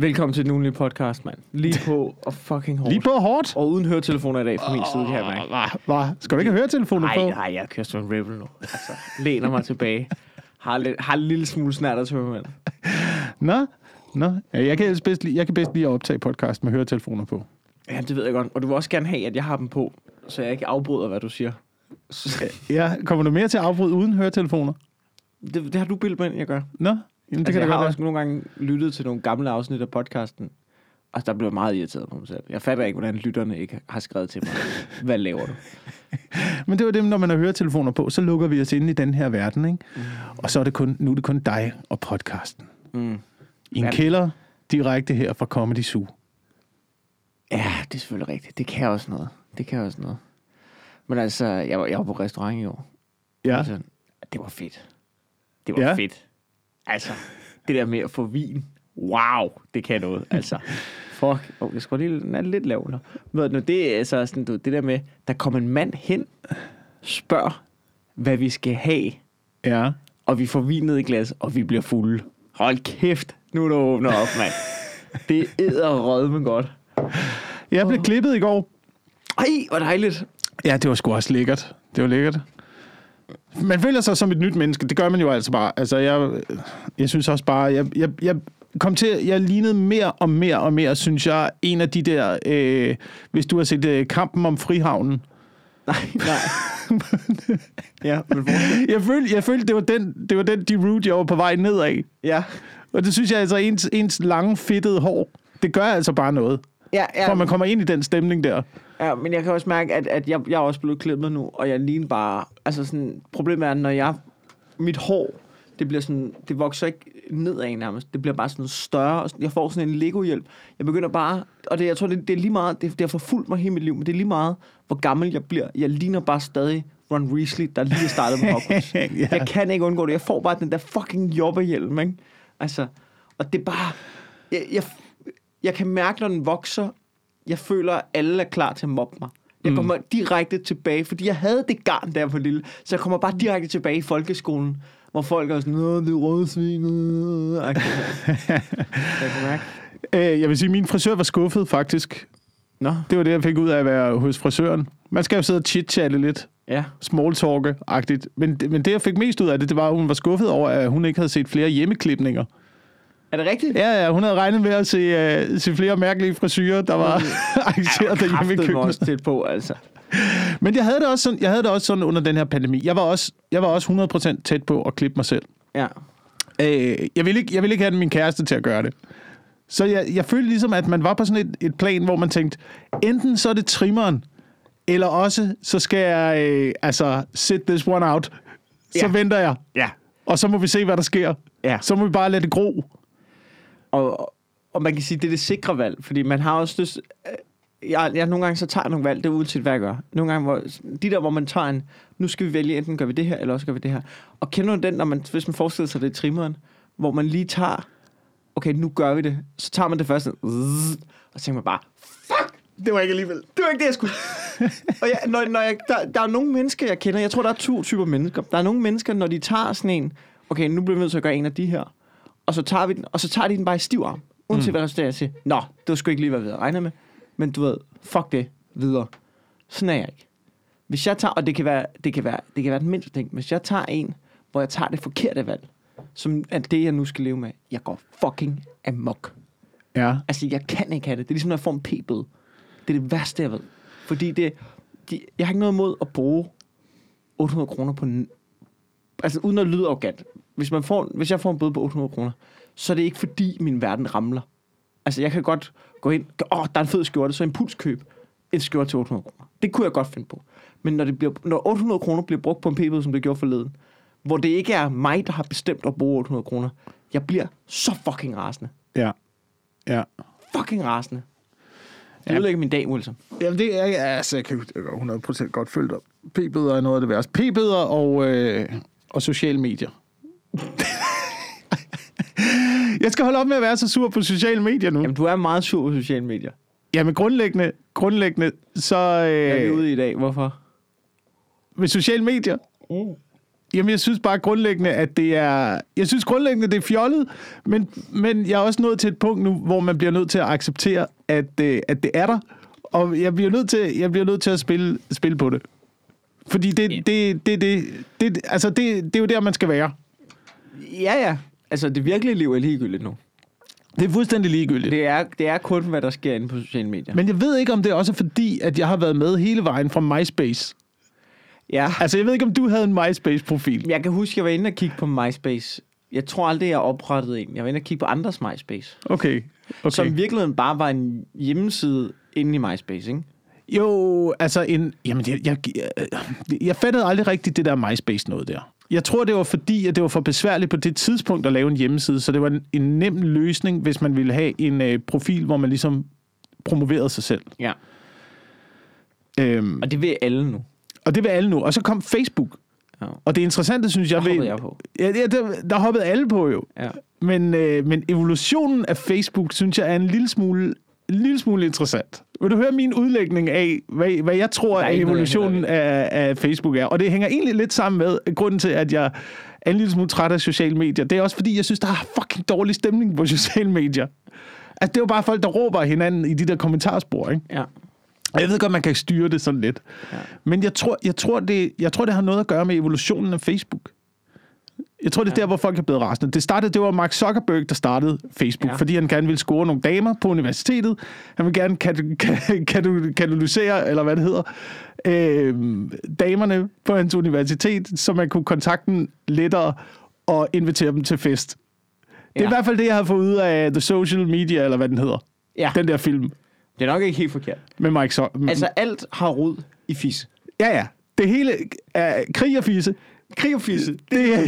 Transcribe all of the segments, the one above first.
Velkommen til den ugenlige podcast, mand. Lige på og fucking hårdt. Lige på hårdt. Og uden høretelefoner i dag fra min side, kan jeg mærke. Hvad? Skal du ikke have høretelefoner på? Nej, jeg kører som en rebel nu. Altså, læner mig tilbage. Har, lidt, har en lille smule snart til mig, mand. Nå, nå. Ja, jeg, kan bedst lide, jeg kan bedst lide at optage podcast med høretelefoner på. Ja, det ved jeg godt. Og du vil også gerne have, at jeg har dem på, så jeg ikke afbryder, hvad du siger. Så, Ja, kommer du mere til at afbryde uden høretelefoner? det, det har du bildt mig ind, jeg gør. Nå, jamen, det Altså, kan jeg har også nogle gange lyttet til nogle gamle afsnit af podcasten, og der blev jeg meget irriteret på mig selv. Jeg fatter ikke, hvordan lytterne ikke har skrevet til mig. Hvad laver du? Men det var det, når man har høretelefoner på, så lukker vi os ind i den her verden, ikke? Mm. Og så er det kun, nu er det kun dig og podcasten. Mm. I en Ja. kælder, direkte her fra Comedy Zoo. Ja, det er selvfølgelig rigtigt. Det kan også noget. Det kan også noget. Men altså, jeg var, jeg var på restaurant i år. Ja. Altså, det var fedt. Det var ja. fedt. Altså, det der med at få vin. Wow, det kan noget. Altså, fuck. Oh, jeg skal lige, den er lidt lav. nu. Ved du, det er altså sådan, du, det der med, der kommer en mand hen, spørger, hvad vi skal have, Ja. og vi får vin ned i glas, og vi bliver fulde. Hold kæft, nu er der åbner op, mand. Det æder rødme godt. Jeg blev klippet i går. Ej, hvor dejligt. Ja, det var sgu også lækkert. Det var lækkert. Man føler sig som et nyt menneske. Det gør man jo altså bare. Altså, jeg, jeg synes også bare, jeg, jeg, jeg kom til, jeg lignede mere og mere og mere, synes jeg, en af de der, øh, hvis du har set øh, Kampen om Frihavnen. Nej, nej. ja, men hvor... Jeg følte, jeg følte det, var den, det var den de route, jeg var på vej nedad. Ja. Og det synes jeg altså, ens, ens lange, fedtede hår, det gør altså bare noget. Ja, ja, man kommer ind i den stemning der. ja, men jeg kan også mærke, at, at jeg, jeg er også blevet klippet nu, og jeg ligner bare... Altså sådan, problemet er, når jeg... Mit hår, det bliver sådan... Det vokser ikke nedad nærmest. Det bliver bare sådan større. og Jeg får sådan en Lego-hjælp. Jeg begynder bare... Og det, jeg tror, det, det er lige meget... Det, det har forfulgt mig hele mit liv, men det er lige meget, hvor gammel jeg bliver. Jeg ligner bare stadig Ron Weasley, der lige er startet med Hogwarts. Ja. Jeg kan ikke undgå det. Jeg får bare den der fucking jobbehjelm, ikke? Altså, og det er bare... Jeg, jeg, jeg kan mærke, når den vokser, jeg føler, at alle er klar til at mobbe mig. Jeg kommer mm. direkte tilbage, fordi jeg havde det garn der på lille, så jeg kommer bare direkte tilbage i folkeskolen, hvor folk er sådan, Nå, det er rødsvin. øh." Agtigt. jeg kan mærke. Øh, jeg vil sige, at min frisør var skuffet, faktisk. Nå, Det var det, jeg fik ud af at være hos frisøren. Man skal jo sidde og chit-chatte lidt. ja. small agtigt men, men det, jeg fik mest ud af det, det var, at hun var skuffet over, at hun ikke havde set flere hjemmeklipninger. Er det rigtigt? Ja, ja, hun havde regnet med at se, uh, se flere mærkelige frisyrer, der var arrangeret derhjemme i køkkenet. også tæt på, altså. Men jeg havde, det også sådan, jeg havde det også sådan under den her pandemi. Jeg var også, jeg var også 100% tæt på at klippe mig selv. Ja. Øh, jeg, ville ikke, jeg ville ikke have min kæreste til at gøre det. Så jeg, jeg følte ligesom, at man var på sådan et, et plan, hvor man tænkte, enten så er det trimmeren, eller også så skal jeg øh, altså sit this one out. Så Ja. venter jeg. Ja. Og så må vi se, hvad der sker. Ja. Så må vi bare lade det gro. Og, og man kan sige, det er det sikre valg, fordi man har også lyst... Jeg, jeg, nogle gange så tager nogle valg, det er uanset hvad jeg gør. Nogle gange, hvor, de der, hvor man tager en, nu skal vi vælge, enten gør vi det her, eller også gør vi det her. Og kender du den, når man, hvis man forestiller sig, det er trimmeren, hvor man lige tager, okay, nu gør vi det, så tager man det første, og så tænker man bare, fuck, det var ikke alligevel. Det var ikke det, jeg skulle. og jeg, når, når jeg, der, der er nogle mennesker, jeg kender, jeg tror, der er to typer mennesker. Der er nogle mennesker, når de tager sådan en, okay, nu bliver vi nødt til at gøre en af de her, og så tager vi den, og så tager de den bare i stiv arm. Uanset mm. hvad resultatet siger. Nå, det var sgu ikke lige, hvad vi havde regnet med. Men du ved, fuck det, videre. Sådan er jeg ikke. Hvis jeg tager, og det kan være, det kan være, det kan være den mindste ting, hvis jeg tager en, hvor jeg tager det forkerte valg, som er det, jeg nu skal leve med, jeg går fucking amok. Ja. Altså, jeg kan ikke have det. Det er ligesom, når jeg får en p-bøde. Det er det værste, jeg ved. Fordi det, de, jeg har ikke noget imod at bruge 800 kroner på... Altså, uden at lyde arrogant. Hvis, man får, hvis jeg får en bøde på 800 kroner, så er det ikke fordi, min verden ramler. Altså, jeg kan godt gå ind... Åh, der er en fed skjorte, så impulskøb en skjorte til 800 kroner. Det kunne jeg godt finde på. Men når, det bliver, når 800 kroner bliver brugt på en p-bøde, som det gjorde forleden, hvor det ikke er mig, der har bestemt at bruge 800 kroner, jeg bliver så fucking rasende. Ja. Ja. Fucking rasende. Det Ja. ødelægger min dag, Wilson. Jamen, det er, altså, jeg kan jeg kan 100% godt følge dig. P-bøder er noget af det værste. P-bøder og, øh, og sociale medier. jeg skal holde op med at være så sur på sociale medier nu. Jamen, du er meget sur på sociale medier. Jamen, grundlæggende, grundlæggende så... Hvad er vi Øh, ude i dag? Hvorfor? med sociale medier, Mm. Jamen, jeg synes bare grundlæggende, at det er... Jeg synes grundlæggende, det er fjollet, men, men jeg er også nået til et punkt nu, hvor man bliver nødt til at acceptere, at, øh, at det er der. Og jeg bliver nødt til, jeg bliver nødt til at spille, spille på det. Fordi det, det, det, det, det, det, altså det, det er jo der, man skal være. Ja, ja. Altså, det virkelige liv er ligegyldigt nu. Det er fuldstændig ligegyldigt. Det er, det er kun, hvad der sker inde på sociale medier. Men jeg ved ikke, om det er også fordi, at jeg har været med hele vejen fra MySpace. ja, Altså, jeg ved ikke, om du havde en MySpace-profil. jeg kan huske, jeg var inde og kigge på MySpace. Jeg tror aldrig, jeg oprettede en. Jeg var inde og kigge på andres MySpace. Okay. Okay. Som i virkeligheden bare var en hjemmeside inde i MySpace, ikke? Jo, altså en... Jamen, jeg, jeg, jeg, jeg fattede aldrig rigtigt det der MySpace noget der. Jeg tror, det var fordi, at det var for besværligt på det tidspunkt at lave en hjemmeside, så det var en, en nem løsning, hvis man ville have en øh, profil, hvor man ligesom promoverede sig selv. Ja. Øhm, Og det vil alle nu. og det vil alle nu. Og så kom Facebook. Ja. Og det interessante, synes jeg... Der hoppede jeg på. Ja, ja der, der hoppede alle på jo. Ja. Men, øh, men evolutionen af Facebook, synes jeg, er en lille smule, lille smule interessant. Vil du høre min udlægning af, hvad, hvad jeg tror, at noget, evolutionen af, af Facebook er? Og det hænger egentlig lidt sammen med grunden til, at jeg er en lille smule træt af sociale medier. Det er også fordi, jeg synes, der er fucking dårlig stemning på sociale medier. Altså, det er jo bare folk, der råber hinanden i de der kommentarspor, ikke? Ja. Og jeg ved godt, man kan styre det sådan lidt. Ja. Men jeg tror, jeg, tror, det, jeg tror, det har noget at gøre med evolutionen af Facebook. Jeg tror, det er ja. der, hvor folk er blevet rasende. Det startede, det var Mark Zuckerberg, der startede Facebook, ja. Fordi han gerne ville score nogle damer på universitetet. Han vil gerne kat- kat- kat- katalysere, eller hvad det hedder, øh, damerne på hans universitet, så man kunne kontakte dem lettere og invitere dem til fest. Det er Ja. i hvert fald det, jeg har fået ud af The Social Media, eller hvad den hedder. ja. Den der film Det er nok ikke helt forkert. med Mike Zuckerberg. Altså, alt har rod i fis. Ja, ja. Det hele er krig og fisse. Krig og fisse. Det er...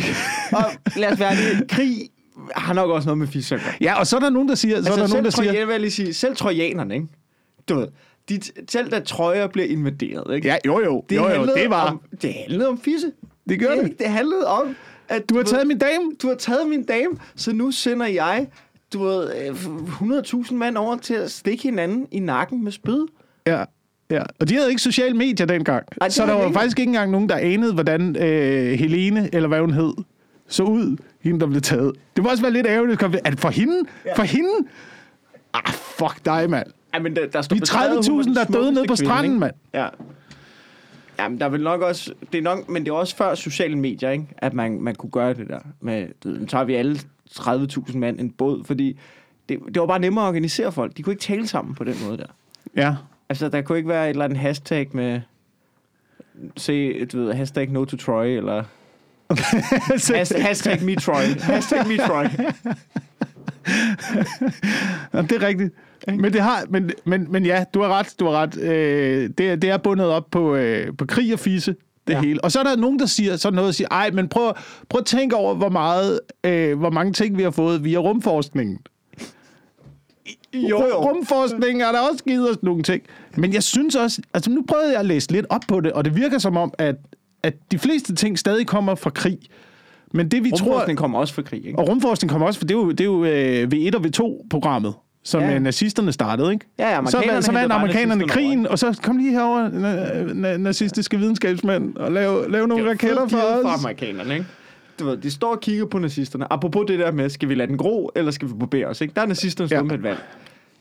Og lad os være ærlige. Krig har nok også noget med fis at gøre. Ja, og så er der nogen, der siger... Så Altså, er der nogen, der siger jeg vil lige sige, selv trojanerne, ikke? Du ved, de, selv da trøjer bliver invaderet, ikke? ja, jo, jo. jo, jo handlede det var... Om, det handlede om fisse. Det gør det. Det handlede om, at Du har ved, taget min dame. du har taget min dame, så nu sender jeg du ved, øh, 100.000 mand over til at stikke hinanden i nakken med spyd. Ja. Ja, og de havde ikke sociale medier dengang. Ej, så der de var ikke. faktisk ikke engang nogen, der anede, hvordan øh, Helene, eller hvad hun hed, så ud, hende der blev taget. Det må også være lidt ærgerligt. Er det for hende? Ja. For hende? Ah, fuck dig, mand. Ej, men der, der er var 30.000, den der er døde nede på stranden, mand. Ja. Jamen, der vil nok også... Det er nok, men det er også før sociale medier, ikke? At man, man kunne gøre det der. Med, nu tager vi alle 30.000 mand en båd, fordi det, det var bare nemmere at organisere folk. De kunne ikke tale sammen på den måde der. Ja. Altså, der kunne ikke være et eller andet hashtag med... Se, du ved, hashtag no to Troy, eller... Has, hashtag me Troy. Hashtag me Troy. Ja, det er rigtigt. Men, det har, men, men, men ja, du har ret. Du har ret. Øh, det, er- det er bundet op på, øh, på krig og fisse, det. Ja. hele. Og så er der nogen, der siger sådan noget, og siger, ej, men prøv, prøv at tænke over, hvor, meget, øh, hvor mange ting vi har fået via rumforskningen. Jo, Ru- jo. Rumforskningen er der også givet os nogle ting. Men jeg synes også, altså nu prøvede jeg at læse lidt op på det, og det virker som om, at, at de fleste ting stadig kommer fra krig. Men det vi tror... Rumforskning kommer også fra krig, ikke? Og rumforskning kommer også, for det er jo, det er jo øh, V1 og V2-programmet, som Ja. ja. nazisterne startede, ikke? Ja, ja, så, så vandt amerikanerne krigen, og så kom lige herover na- na- nazistiske videnskabsmænd og lave, lave nogle raketter for os. For amerikanerne, ikke? Du ved, de står og kigger på nazisterne. Apropos det der med, skal vi lade den gro, eller skal vi barbere os, ikke? Der er nazisterne stået Ja. med et valg.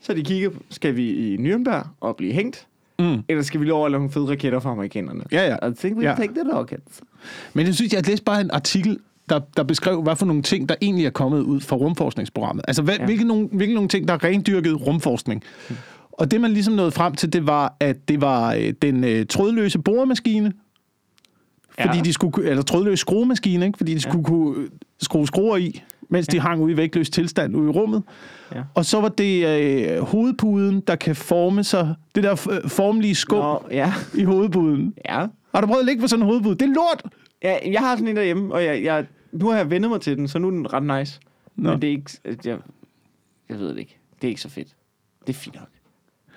Så de kigger, skal vi i Nürnberg og blive hængt? Mm. Eller skal vi lov at lave nogle fede raketter for amerikanerne? Ja, ja. I think we Ja. take the rockets. Men jeg synes, jeg læste bare en artikel, der, der beskrev, hvad for nogle ting, der egentlig er kommet ud fra rumforskningsprogrammet. Altså, hvad, ja. Hvilke, nogle, hvilke nogle ting, der er rendyrket rumforskning. Og det, man ligesom nåede frem til, det var, at det var øh, den øh, trådløse boremaskine, fordi Ja. de skulle, ku- eller trådløs skruemaskine, ikke? fordi de skulle kunne øh, skrue skruer i, mens de hang ude i vægtløs tilstand ude i rummet. Ja. Og så var det øh, hovedpuden, der kan forme sig, det der øh, formlige skum Nå, ja. i hovedpuden. Ja. Har du prøvet at ligge på sådan en hovedpude? Det er lort! ja. Jeg har sådan en derhjemme, og jeg, jeg, nu har jeg vendet mig til den, så nu er den ret nice. Nå. Nå. Men det er ikke... Jeg, jeg ved det ikke. Det er ikke så fedt. Det er fint nok.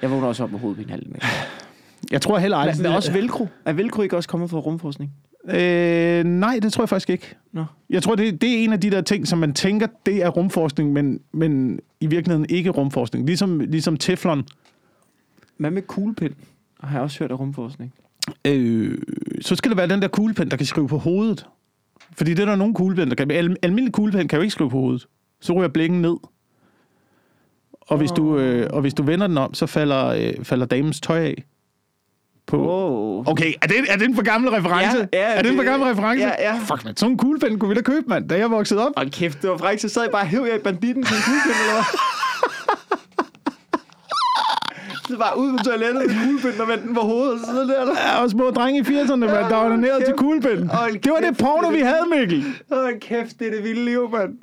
Jeg vågner også op med hovedpine halvdelen. Jeg tror heller aldrig... Men, men også velcro. Er velcro ikke også kommet fra rumforskning? Øh, nej, det tror jeg faktisk ikke. Nå. Jeg tror, det, det er en af de der ting, som man tænker, det er rumforskning, men, men i virkeligheden ikke rumforskning. Ligesom, ligesom Teflon. Hvad med kuglepind? Har jeg også hørt af rumforskning. Øh, så skal det være den der kuglepen, der kan skrive på hovedet. Fordi det er der nogle kuglepen, der kan. Al, almindelig kuglepen kan jo ikke skrive på hovedet. Så ryger blikken ned. Og hvis, du, øh, og hvis du vender den om, så falder, øh, falder damens tøj af. På. Wow. Okay, er det, er det en for gammel reference? Ja, ja, er det en for gammel reference? ja, ja. Fuck, man, sådan en kuglepen kunne vi da købe, mand, da jeg voksede op. Hold kæft, det var frækt. Så sad jeg bare og hæv jer i banditten som en kuglepind, eller hvad? Så bare ud på toilettet med kuglepind og vendte den på hovedet, og så sidder der. Ja, og små drenge i 80'erne, mand, der var ned til kuglepen. Hold Det var det porno, vi havde, Mikkel. Hold kæft, det er det vilde liv, mand.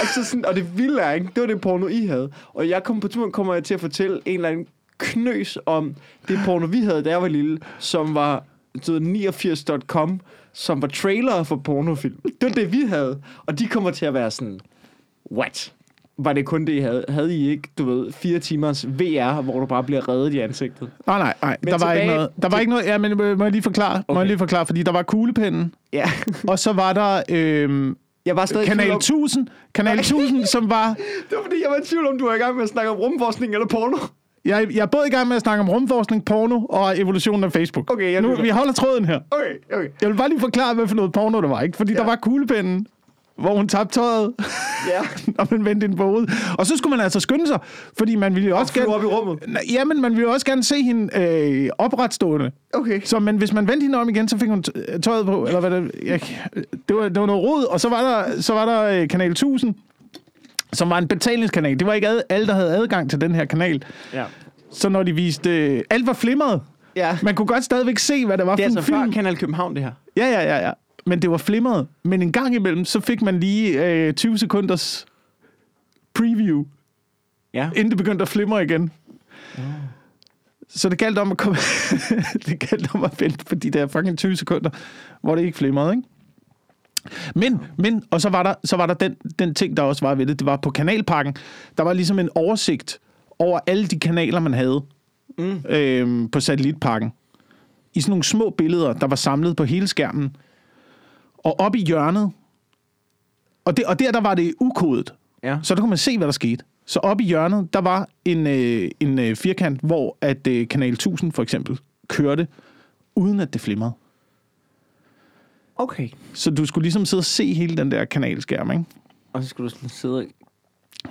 Altså sådan, og det vilde er, ikke? Det var det porno, I havde. Og jeg kom på turen, kommer jeg til at fortælle en eller anden knøs om det porno, vi havde, da jeg var lille, som var du ved, 89.com, som var trailer for pornofilm. Det var det, vi havde. Og de kommer til at være sådan, what? Var det kun det, I havde? Havde I ikke, du ved, fire timers VR, hvor du bare bliver reddet i ansigtet? Nej, nej, nej. Men Der var ikke noget. Der var ikke noget. Ja, men må må jeg lige forklare? Må jeg Okay. lige forklare? Fordi der var kuglepinden, Ja. og så var der øhm, Jeg var stadig Kanal om, 1000, Kanal 1000, som var... det var fordi, jeg var i tvivl om, du var i gang med at snakke om rumforskning eller porno. Jeg, jeg er både i gang med at snakke om rumforskning, porno og evolutionen af Facebook. Okay, jeg nu, vi holder tråden her. Okay, okay. Jeg vil bare lige forklare, hvad for noget porno der var, ikke? Fordi ja. der var kuglepinden, hvor hun tabte tøjet, Ja. og man vendte den på hovedet. Og så skulle man altså skynde sig, fordi man ville jo også gerne... op i rummet. Jamen, man ville jo også gerne se hende øh, opretstående. Okay. Så men hvis man vendte hende om igen, så fik hun tøjet på, eller hvad det, jeg, det, var, det var noget rod, og så var der, så var der øh, Kanal 1000, som var en betalingskanal. Det var ikke ad, alle, der havde adgang til den her kanal. Ja. Så når de viste... Øh, alt var flimret. Ja. Man kunne godt stadigvæk se, hvad det var Det er for altså en film. før Kanal København, det her. Ja, ja, ja, ja. Men det var flimret. Men en gang imellem, så fik man lige øh, 20 sekunders preview, Ja. inden det begyndte at flimre igen. Så det galt om at komme... det galt om at vente på de der fucking 20 sekunder, hvor det ikke flimrede, ikke? Men, men, og så var der, så var der den, den ting, der også var ved det, det var på kanalpakken, der var ligesom en oversigt over alle de kanaler, man havde mm. øhm, på satellitpakken. I sådan nogle små billeder, der var samlet på hele skærmen. Og op i hjørnet, og, det, og der, der var det ukodet, Ja. så der kunne man se, hvad der skete. Så oppe i hjørnet, der var en, øh, en øh, firkant, hvor at øh, Kanal 1000 for eksempel kørte, uden at det flimrede. Okay. Så du skulle ligesom sidde og se hele den der kanalskærm, ikke? Og så skulle du sådan sidde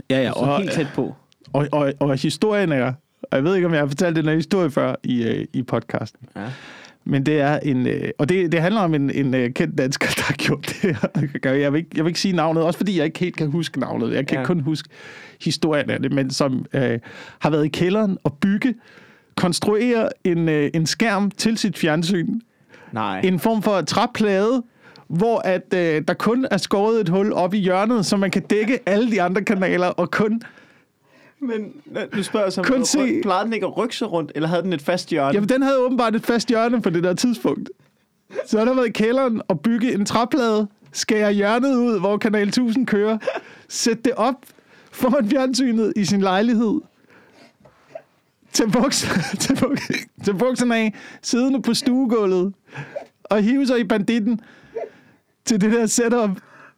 Ja, ja. Og, helt tæt på. og, og, og historien er, og jeg ved ikke, om jeg har fortalt den her historie før i, øh, i podcasten, Ja. men det er en, øh, og det, det handler om en, en øh, kendt dansker, der har gjort det her. Jeg vil, ikke, jeg vil ikke sige navnet, også fordi jeg ikke helt kan huske navnet. Jeg kan ja. kun huske historien af det, men som øh, har været i kælderen og bygge, konstruere en, øh, en skærm til sit fjernsyn, Nej. en form for træplade, hvor at øh, der kun er skåret et hul op i hjørnet, så man kan dække alle de andre kanaler, og kun... Men nu spørger jeg så, Kun om se- plejede den ikke at rykke sig rundt, eller havde den et fast hjørne? Jamen, den havde åbenbart et fast hjørne på det der tidspunkt. Så har der været i kælderen og bygge en træplade, skære hjørnet ud, hvor Kanal 1000 kører, sætte det op foran fjernsynet i sin lejlighed, tage, buks, tage, buks, tage bukserne af, siddende på stuegulvet, og hive sig i banditten til det der setup,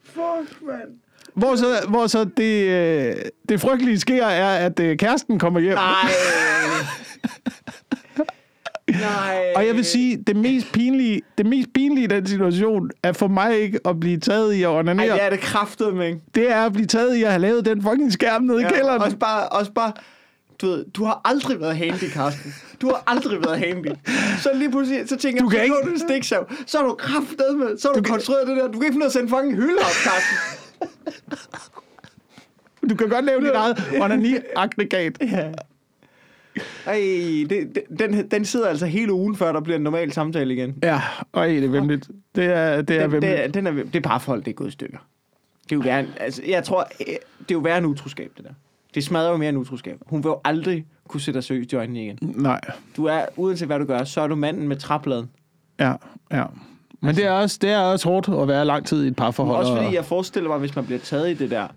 Fuck, mand. hvor så, hvor så det, øh, det frygtelige sker, er, at øh, kæresten kommer hjem. Nej. Nej. Og jeg vil sige, det mest pinlige, det mest pinlige i den situation, er for mig ikke at blive taget i at Ej, onanere. det er det kraftet, men. Det er at blive taget i at have lavet den fucking skærm nede i kælderen. Også bare, også bare, du ved, du har aldrig været handy, Carsten. Du har aldrig været handy. Så lige pludselig, så tænker Du jeg, kan så ikke- du en stiksav. Så har du kraftet med, så har du, kan- konstrueret det der. Du kan ikke finde ud af at sende fucking hylde op, Carsten. Du kan godt lave dit eget onani-aggregat. Ja. Ej, det, det, den, den sidder altså hele ugen, før der bliver en normal samtale igen. Ja, og det er vemmeligt. Det er, det er Den, vemmeligt. det, er- den er, det er parforhold, det er gået i stykker. Det er jo værre, altså, jeg tror, øh, det er jo værre en utroskab, det der. Det smadrer jo mere en utroskab. Hun vil jo aldrig kunne se dig seriøst i øjnene igen. Nej, Du er, uanset hvad du gør, så er du manden med træpladen. ja, ja. Men det er, også, det er også hårdt at være lang tid i et parforhold. Også fordi og- jeg forestiller mig, hvis man bliver taget i det der,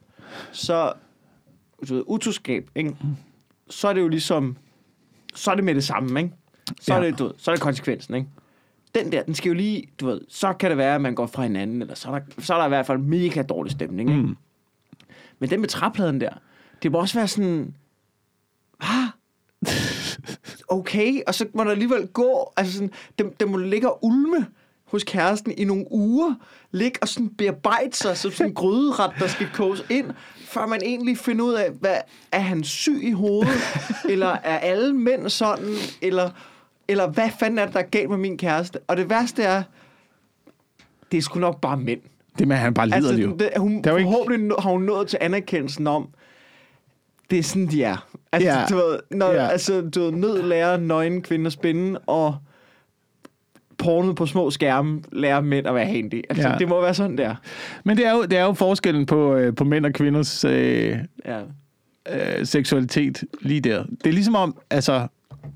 så du ved, utroskab, ikke? så er det jo ligesom, så er det med det samme, ikke? Så, er Ja. det, du ved, så er det konsekvensen, ikke? Den der, den skal jo lige, du ved, så kan det være, at man går fra hinanden, eller så er der, så er der i hvert fald mega dårlig stemning, ikke? Mm. Men den med træpladen der, det må også være sådan, ah, okay, og så må der alligevel gå, altså sådan, den, den må ligge og ulme hos kæresten i nogle uger, ligge og sådan bearbejde sig som sådan en gryderet, der skal koges ind, før man egentlig finder ud af, hvad, er han syg i hovedet? eller er alle mænd sådan? Eller, eller hvad fanden er det, der er galt med min kæreste? Og det værste er, det er sgu nok bare mænd. Det med, at han bare lider Altså, jo. det, hun, er jo ikke- forhåbentlig har hun nået til anerkendelsen om, det er sådan, de er. Altså, Ja. du ved, når, Ja. altså, du ved, nød lærer nøgne kvinder spinde, og pornet på små skærme lærer mænd at være handy. Altså, ja. det må være sådan der. Men det er jo, det er jo forskellen på, øh, på mænd og kvinders øh, Ja. øh, seksualitet lige der. Det er ligesom om, altså,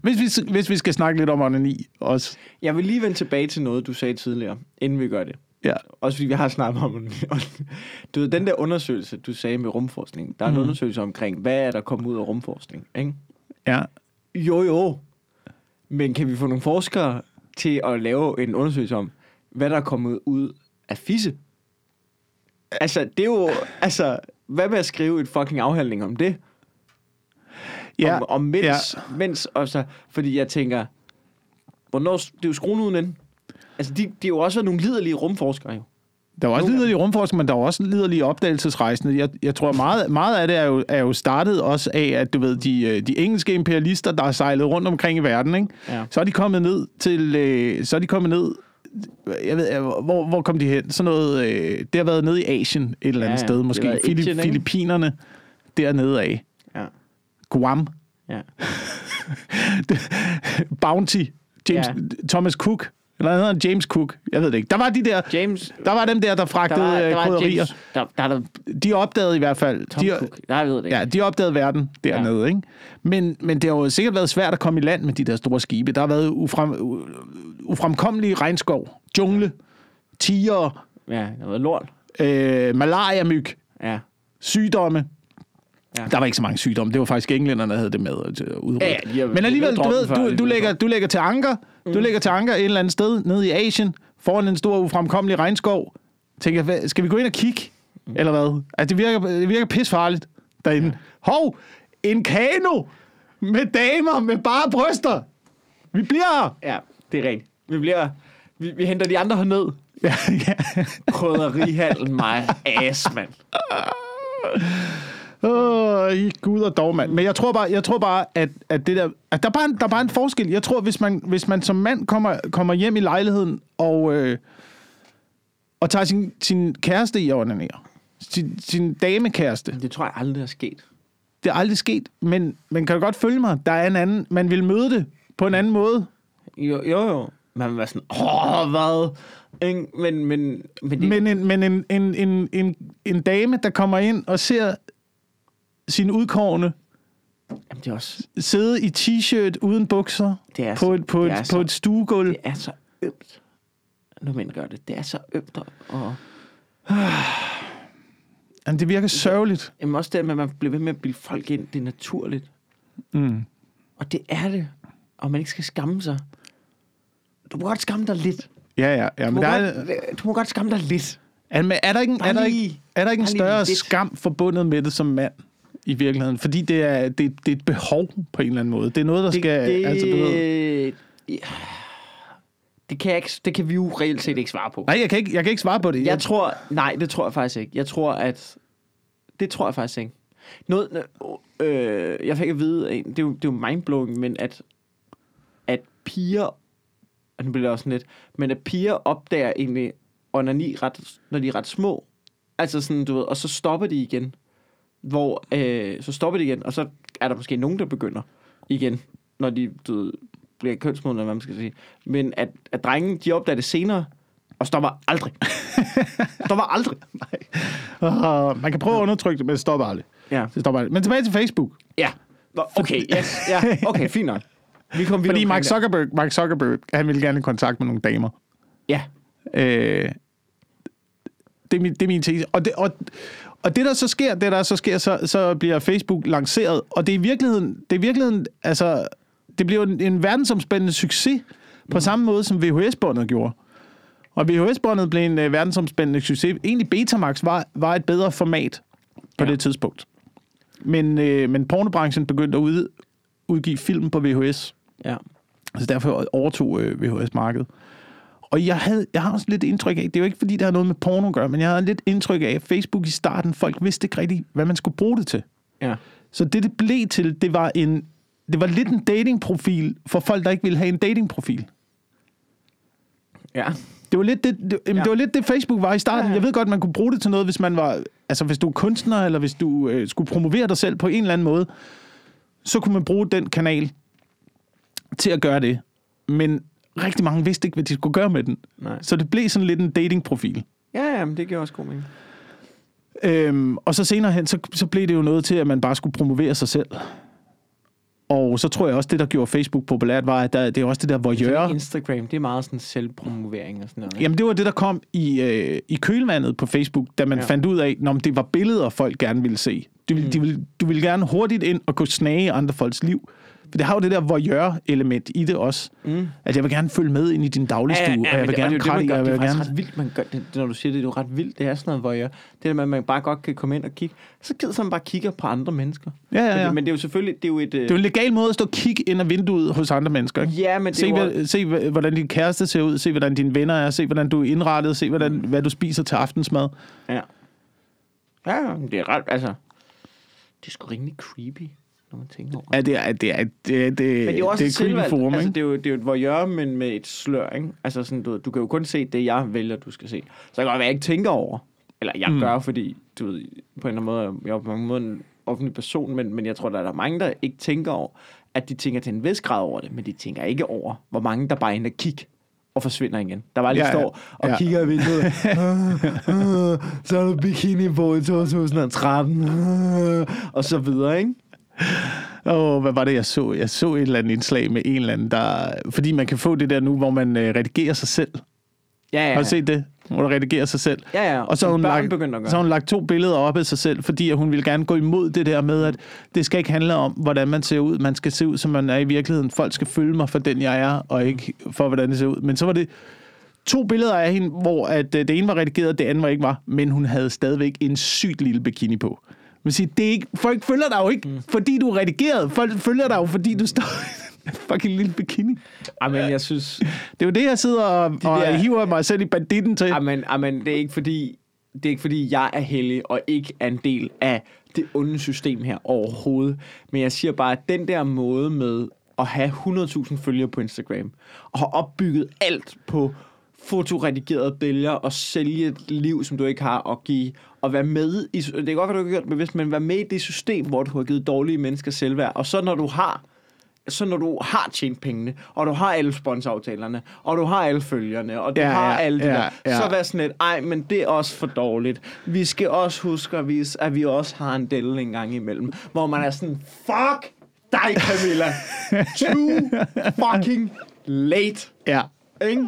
hvis vi, hvis vi skal snakke lidt om onani også. Jeg vil lige vende tilbage til noget, du sagde tidligere, inden vi gør det. Ja. Også fordi vi har snakket om. Du ved, den der undersøgelse, du sagde med rumforskning, der er en Mhm. undersøgelse omkring, hvad er der kommet ud af rumforskning, ikke? Ja. Jo, jo. Men kan vi få nogle forskere til at lave en undersøgelse om, hvad der er kommet ud af fisse? Altså, det er jo... Altså, hvad med at skrive et fucking afhandling om det? Ja. Om, om mens, ja. mens også, fordi jeg tænker, hvornår, det er jo skruen uden ende. Altså, de, de er jo også nogle liderlige rumforskere, jo. Der er også af liderlige rumforskning, men der er også liderlige opdagelsesrejsende. Jeg, jeg tror, meget, meget af det er jo, er jo startet også af, at du ved, de, øh, de engelske imperialister, der har sejlet rundt omkring i verden, ikke? Ja. så er de kommet ned til... Øh, så er de kommet ned... Jeg ved, øh, hvor, hvor kom de hen? Sådan noget... Øh, det har været nede i Asien et eller andet Ja, sted, måske. har været Fili- Indien? Filippinerne dernede af. Ja. Guam. Ja. Bounty. James, Ja. Thomas Cook. Eller hedder han James Cook. Jeg ved det ikke. Der var de der... James... Der var dem der, der Der fragtede var, der øh, var krydderier. James... Der, der er der De opdagede i hvert fald... Tom de, Cook. Der jeg ved det ikke. Ja, de opdagede verden dernede, ja. ikke? Men, men det har jo sikkert været svært at komme i land med de der store skibe. Der har været ufrem, ufremkommelige regnskov, jungle, tiger, Ja, der har været lort. øh, malaria-myg, Ja. sygdomme. Ja. Der var ikke så mange sygdomme. Det var faktisk englænderne, der havde det med til at udrydde. Ja, ja, de har- Men alligevel, du ved, du, du, blev lægger, du lægger til anker. Du lægger til anker et eller andet sted nede i Asien, foran en stor ufremkommelig regnskov. Tænker, hvad, skal vi gå ind og kigge? Eller hvad? Altså, det virker, det virker pisfarligt derinde. Hov, en kano med damer med bare bryster. Vi bliver her. Ja, det er rent. Vi bliver... Vi, vi henter de andre herned. Ja, ja. Krydderihallen mig ass, mand. Åh, I gud og dog, mand. Men jeg tror bare, jeg tror bare at, at det der, at der, er bare en, der er bare en forskel. Jeg tror, hvis man, hvis man som mand kommer, kommer hjem i lejligheden og, øh, og tager sin, sin kæreste i onanere, sin, sin damekæreste, Det tror jeg aldrig er sket. det er aldrig sket, men man kan jo godt følge mig. Der er en anden, man vil møde det på en anden måde. Jo, jo, jo. Man vil være sådan, åh, hvad? Ikke? Men, men, men, det, Men en, men en, en, en, en, en dame, der kommer ind og ser sin udkårne jamen, det er også... sidde i t-shirt uden bukser Det er på så- et, på det et, er på så- et stuegulv. Det er så ømt, når mænd gør det. Det er så ømt, og-. Jamen, det virker sørgeligt. Jamen også det, med, at man bliver ved med at bilde folk ind, det er naturligt. Mm. Og det er det. Og man ikke skal skamme sig. Du må godt skamme dig lidt. Ja, ja. ja Du men der er, du må godt skamme dig lidt. er, men er, der ikke, en- er, der ikke, er der ikke en større skam forbundet med det som mand i virkeligheden? Fordi det er, det, det er et behov på en eller anden måde. Det er noget, der skal... det, altså, du ved, ja. det, kan jeg ikke, det kan vi jo reelt set ikke svare på. nej, jeg kan, ikke, jeg kan ikke svare på det. Jeg tror, nej, det tror jeg faktisk ikke. Jeg tror, at... Det tror jeg faktisk ikke. Noget, øh, jeg fik at vide, det er jo, det er jo mindblowing, men at, at piger, og nu bliver det også sådan lidt, men at piger opdager egentlig onani, ret, når de er ret små. Altså sådan, du ved, og så stopper de igen. Hvor, øh, så stopper de igen, og så er der måske nogen, der begynder igen, når de, du ved, bliver kønsmodne, eller hvad man skal sige. Men at, at drenge, de opdager det senere, og stopper aldrig. stopper aldrig. Uh, man kan prøve at undertrykke det, men det stopper aldrig. Ja. Det stopper aldrig. Men tilbage til Facebook. Ja. Nå, Okay, yes. Ja, okay, fint nok. Vi kom Fordi Mark Zuckerberg, Mark Zuckerberg, han ville gerne i kontakt med nogle damer. Ja. Øh, det, er min, det er min tese. Og det, og, og det der så sker, det der så sker, så, så bliver Facebook lanceret, og det er i virkeligheden, det er i virkeligheden, altså, det bliver en, en verdensomspændende succes, på samme måde som VHS-båndet gjorde. Og VHS-båndet blev en uh, verdensomspændende succes. Egentlig Betamax var, var et bedre format på ja. Det tidspunkt. Men, øh, men pornobranchen begyndte at ud, udgive film på VHS. Ja. Altså derfor overtog øh, VHS-markedet. Og jeg, havde, jeg har også lidt indtryk af, det er jo ikke fordi, det har noget med porno at gøre, men jeg havde lidt indtryk af, at Facebook i starten, folk vidste ikke rigtigt, hvad man skulle bruge det til. Ja. Så det, det blev til, det var, en, det var lidt en datingprofil for folk, der ikke ville have en datingprofil. Ja. Det var lidt det, det, ja. det, var lidt det Facebook var i starten. Ja, Ja. Jeg ved godt, man kunne bruge det til noget, hvis man var, altså hvis du er kunstner, eller hvis du øh, skulle promovere dig selv på en eller anden måde, så kunne man bruge den kanal til at gøre det. Men rigtig mange vidste ikke, hvad de skulle gøre med den. Nej. Så det blev sådan lidt en datingprofil. Ja, ja, men det giver også god mening. Øhm, og så senere hen, så, så blev det jo noget til, at man bare skulle promovere sig selv. Og så tror jeg også, det, der gjorde Facebook populært, var, at der, det er også det der voyeur. Instagram, det er meget sådan selvpromovering og sådan noget. ikke? Jamen, det var det, der kom i, øh, i kølvandet på Facebook, da man Ja. fandt ud af, når det var billeder, folk gerne ville se. De mm. de ville, du ville gerne hurtigt ind og kunne snage andre folks liv. For det har jo det der voyeur-element i det også. Mm. At jeg vil gerne følge med ind i din dagligstue, ja, ja, ja, og jeg vil men gerne det, og kratte det, og jeg vil gør. Det er gerne... ret vildt, man gør det, når du siger det, det er jo ret vildt. Det er sådan noget, jeg, det der med, at man bare godt kan komme ind og kigge. Så gider man bare kigger på andre mennesker. Ja, ja, Men, ja. det, men det er jo selvfølgelig, det er jo et... øh, Det er jo en legal måde at stå og kigge ind ad vinduet hos andre mennesker. Ikke? Ja, men det Se, jo... hvad, se, hvordan din kæreste ser ud, se, hvordan dine venner er, se, hvordan du er indrettet, se, hvordan, hvad du spiser til aftensmad. Ja. Ja, men det er ret, altså... Det er sgu rimelig creepy, når man tænker over det. Ja, det er, det er, det er, det, Men det er jo også det et er creepy selvvalgt. forum, altså, ikke? det, er jo, det er jo et voyeur, men med et slør, ikke? Altså sådan, du, ved, du kan jo kun se det, jeg vælger, du skal se. Så jeg kan godt være, jeg ikke tænker over. Eller jeg mm. Gør, fordi, du ved, på en eller anden måde, jeg er på mange måder en offentlig person, men, men jeg tror, der er der mange, der ikke tænker over, at de tænker til en vis grad over det, men de tænker ikke over, hvor mange der bare er inde og kigge og forsvinder igen. Der bare lige Ja, står og Ja. kigger i vinduet. "Ah, ah, så er der bikini på i 2013. ah," og så videre, ikke? Åh, oh, hvad var det, jeg så? Jeg så et eller andet indslag med en eller anden, der... Fordi man kan få det der nu, hvor man øh, redigerer sig selv. Ja, ja. Har du set det? Hvor du redigerer sig selv. Ja, ja. Og så har, hun lagt, begynder at gøre. så hun lagt to billeder op af sig selv, fordi hun vil gerne gå imod det der med, at det skal ikke handle om, hvordan man ser ud. Man skal se ud, som man er i virkeligheden. Folk skal følge mig for den, jeg er, og ikke for, hvordan det ser ud. Men så var det to billeder af hende, hvor at øh, det ene var redigeret, det andet var ikke var, men hun havde stadigvæk en sygt lille bikini på. Man siger, det er ikke, folk følger dig jo ikke, mm. fordi du er redigeret. Folk følger dig jo, fordi du står fucking lille bikini. Ej, men jeg synes... Det er jo det, jeg sidder og, og der- hiver mig selv i banditten til. Amen, amen, det er ikke fordi, det er ikke fordi, jeg er heldig og ikke er en del af det onde system her overhovedet. Men jeg siger bare, at den der måde med at have 100.000 følgere på Instagram, og have opbygget alt på fotoredigerede billeder og sælge et liv, som du ikke har, og give og være med i, det kan godt være, du ikke har gjort det bevidst, men være med i det system, hvor du har givet dårlige mennesker selvværd. Og så når du har så når du har tjent pengene, og du har alle sponsoraftalerne, og du har alle følgerne, og du Ja, har ja, alle de ja, der, ja. så vær sådan lidt, ej, men det er også for dårligt. Vi skal også huske at vise, at vi også har en delle en gang imellem, hvor man er sådan, fuck dig, Camilla. Too fucking late. Ja. Ikke?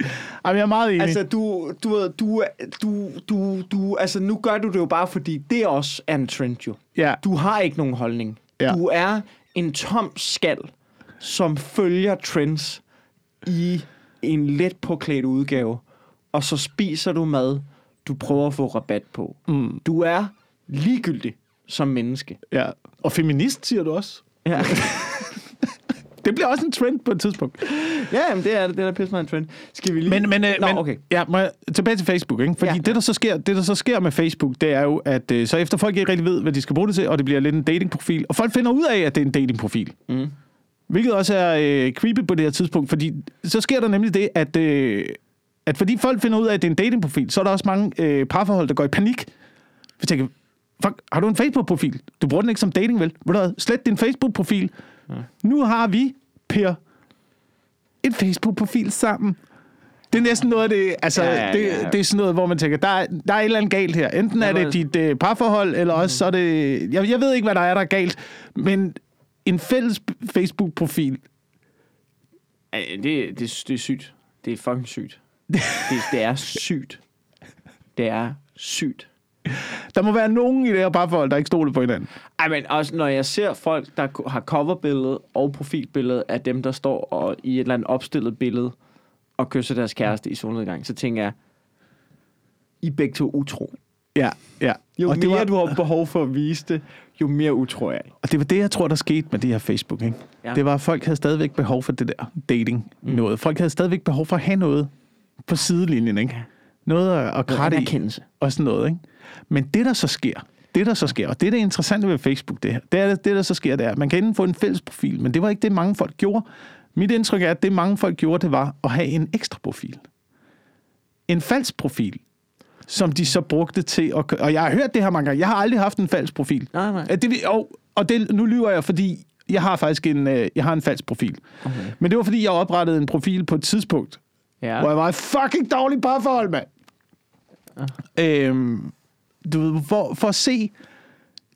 Jamen, jeg er meget enig. Altså, du, du, du, du, du, du, altså, nu gør du det jo bare, fordi det også er en trend, jo. ja. Du har ikke nogen holdning. Ja. Du er en tom skal, som følger trends i en let påklædt udgave, og så spiser du mad, du prøver at få rabat på. Mm. Du er ligegyldig som menneske. ja. Og feminist, siger du også. Ja, Det bliver også en trend på et tidspunkt. ja jamen, det er det. Det er da pisse meget en trend. Skal vi lige... Men, men, øh, Nå, men okay. ja, må jeg, tilbage til Facebook, ikke? Fordi Ja. ja. det, der så sker, det, der så sker med Facebook, det er jo, at øh, så efter folk ikke rigtig ved, hvad de skal bruge det til, og det bliver lidt en datingprofil, og folk finder ud af, at det er en datingprofil. Mm. Hvilket også er øh, creepy på det her tidspunkt, fordi så sker der nemlig det, at, øh, at fordi folk finder ud af, at det er en datingprofil, så er der også mange øh, parforhold, der går i panik. Vi tænker, fuck, har du en Facebook-profil? Du bruger den ikke som dating, vel? Ved du hvad? Slet din Facebook-profil. Ja. Nu har vi, Per, en Facebook-profil sammen. Det er næsten noget af det, altså, Ja, ja, ja, det, det er sådan noget, hvor man tænker, der er, der er et eller andet galt her. Enten er det dit øh, parforhold, eller også så er det, jeg, jeg ved ikke, hvad der er, der er galt, men en fælles Facebook-profil, Ja, Det, det, det er sygt. Det er fucking sygt. Det, det er sygt. Det er sygt. Der må være nogen i det her parforhold, der ikke stoler på hinanden. Ej, men også når jeg ser folk, der har coverbillede og profilbillede af dem, der står og i et eller andet opstillet billede og kysser deres kæreste i solnedgang, så tænker jeg, I er begge to utro. Ja, ja. Jo og mere det var, du har behov for at vise det, jo mere utro er jeg. Og det var det, jeg tror, der skete med det her Facebook. Ikke? Ja. Det var, at folk havde stadigvæk behov for det der dating mm. noget. Folk havde stadigvæk behov for at have noget på sidelinjen. Ikke? Ja. Noget at, at kratte i. Og sådan noget. Ikke? Men det, der så sker, det, der så sker, og det, der er interessante ved Facebook, det, her, det, er, det, der så sker, det er, at man kan enten få en fælles profil, men det var ikke det, mange folk gjorde. Mit indtryk er, at det, mange folk gjorde, det var at have en ekstra profil. En falsk profil, som de så brugte til at... Og jeg har hørt det her mange gange. Jeg har aldrig haft en falsk profil. Nej, nej. Øh, Det, og, og det, nu lyver jeg, fordi jeg har faktisk en, øh, jeg har en falsk profil. Okay. Men det var, fordi jeg oprettede en profil på et tidspunkt, Ja. hvor jeg var i fucking dårlig parforhold, mand. Øhm, du ved, for, for at se,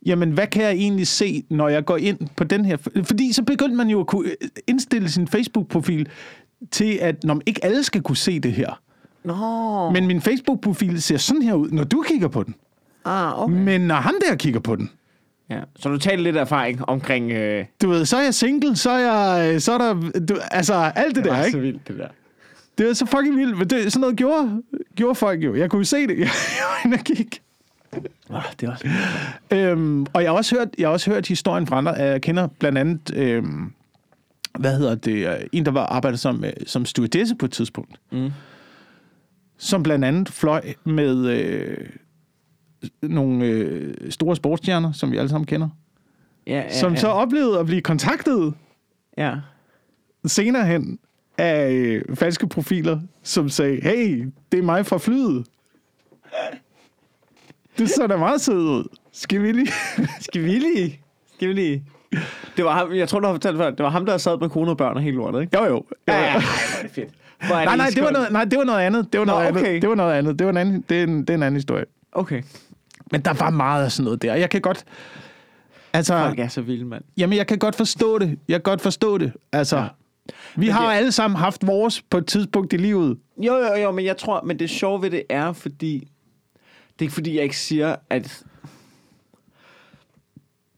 jamen, hvad kan jeg egentlig se, når jeg går ind på den her... Fordi så begyndte man jo at kunne indstille sin Facebook-profil til, at når ikke alle skal kunne se det her. Nå. Men min Facebook-profil ser sådan her ud, når du kigger på den. Ah, okay. Men når ham der kigger på den, Ja. Så du talte lidt erfaring omkring... Øh, du ved, så er jeg single, så er jeg, så er der, du, altså alt det det der, var ikke? så vildt, det der. Det var så fucking vildt, men det, sådan noget gjorde, gjorde folk jo. Jeg kunne jo se det. Jeg var inde Oh, det var så vildt. Øhm, og jeg har, også hørt, jeg har også hørt historien fra andre. Jeg kender blandt andet, øhm, hvad hedder det, øh, en, der var arbejdet som, øh, som stewardesse på et tidspunkt. Mm. Som blandt andet fløj med øh, nogle øh, store sportsstjerner, som vi alle sammen kender. Ja, ja, Som ja. så oplevede at blive kontaktet Ja. senere hen af øh, falske profiler, som sagde, hey, det er mig fra flyet. Det så da meget sødt ud. Skal vi lige? Skal vi lige? Skal vi lige? Det var ham, jeg tror, du har fortalt før, det var ham, der sad med kone og børn og hele lortet, ikke? jo, jo. Ja, ja, ja. Er fedt. Nej, nej, det var noget, nej, det var noget andet. Det var noget, Nå, okay. andet. Det var noget andet. Det, var en anden, det, er en, det er en anden historie. Okay. Men der var meget af sådan noget der. Jeg kan godt... Altså, Folk er så vilde, mand. jamen, jeg kan godt forstå det. Jeg kan godt forstå det. Altså, ja. vi Men har det- alle sammen haft vores på et tidspunkt i livet. Jo, jo, jo, men jeg tror, men det sjove ved det er, fordi... Det er ikke fordi, jeg ikke siger, at...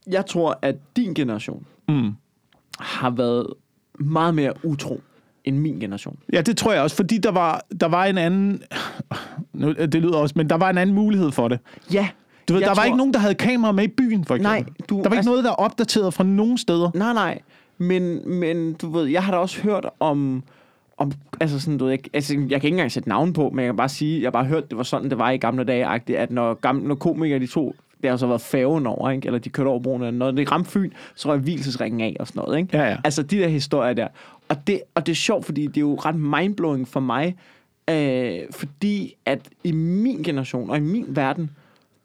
Jeg tror, at din generation Mm. har været meget mere utro end min generation. Ja, det tror jeg også, fordi der var, der var en anden... Nu, det lyder også, men der var en anden mulighed for det. Ja. Du ved, der var tror- ikke nogen, der havde kamera med i byen, for eksempel. Nej, du- der var ikke altså- noget, der er opdateret fra nogen steder. Nej, nej. Men, men du ved, jeg har da også hørt om... om altså sådan, du ved, jeg, altså, jeg kan ikke engang sætte navn på, men jeg kan bare sige, jeg har bare hørt, det var sådan, det var i gamle dage, at når, gamle, når komikere, de to, det har så været færgen over, ikke? eller de kørte over broen, eller når det ramte Fyn, så røg hvilesesringen af og sådan noget. Ikke? Ja, ja. Altså de der historier der. Og det, og det er sjovt, fordi det er jo ret mindblowing for mig, øh, fordi at i min generation og i min verden,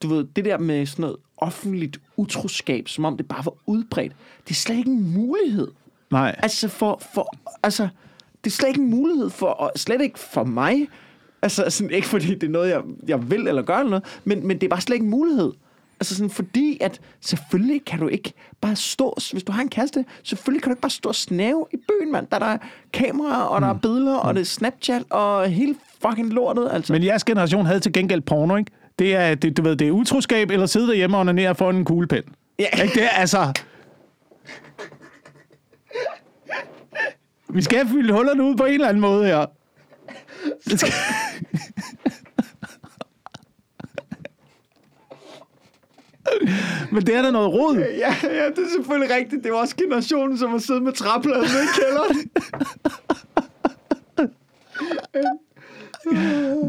du ved, det der med sådan noget offentligt utroskab, som om det bare var udbredt, det er slet ikke en mulighed. Nej. Altså, for, for, altså, det er slet ikke en mulighed for, og slet ikke for mig. Altså, sådan, ikke fordi det er noget, jeg, jeg vil eller gør eller noget, men, men det er bare slet ikke en mulighed. Altså sådan, fordi at selvfølgelig kan du ikke bare stå, hvis du har en kæreste, selvfølgelig kan du ikke bare stå og snave i byen, mand. Der er der kameraer, og der er billeder, og det er Snapchat, og hele fucking lortet, altså. Men jeres generation havde til gengæld porno, ikke? Det er, det, du ved, det er utroskab, eller sidde derhjemme og onanere foran en kuglepen. Ja. Ikke det? er, Altså... Vi skal have fyldt hullerne ud på en eller anden måde her. Det skal... Men det er da noget rod. Ja, ja, det er selvfølgelig rigtigt. Det var også generationen, som har siddet med træpladen nede i kælderen.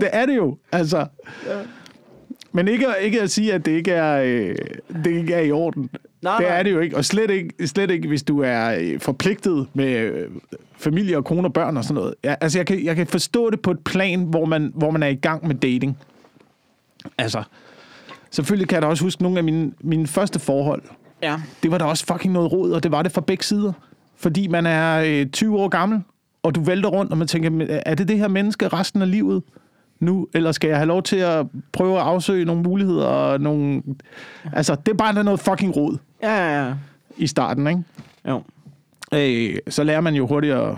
Det er det jo, altså. Men ikke, ikke at sige, at det ikke er, øh, det ikke er i orden. Nej, det nej. er det jo ikke. Og slet ikke, slet ikke hvis du er øh, forpligtet med øh, familie og kone og børn og sådan noget. Ja, altså, jeg kan, jeg kan forstå det på et plan, hvor man, hvor man er i gang med dating. Altså, selvfølgelig kan jeg da også huske nogle af mine, mine første forhold. Ja. Det var da også fucking noget rod, og det var det fra begge sider. Fordi man er øh, 20 år gammel, og du vælter rundt, og man tænker, "Men er det det her menneske resten af livet nu? Eller skal jeg have lov til at prøve at afsøge nogle muligheder? Og nogle... Altså, det er bare noget fucking rod Ja, ja, ja. i starten, ikke? Jo. Øh, så lærer man jo hurtigt at,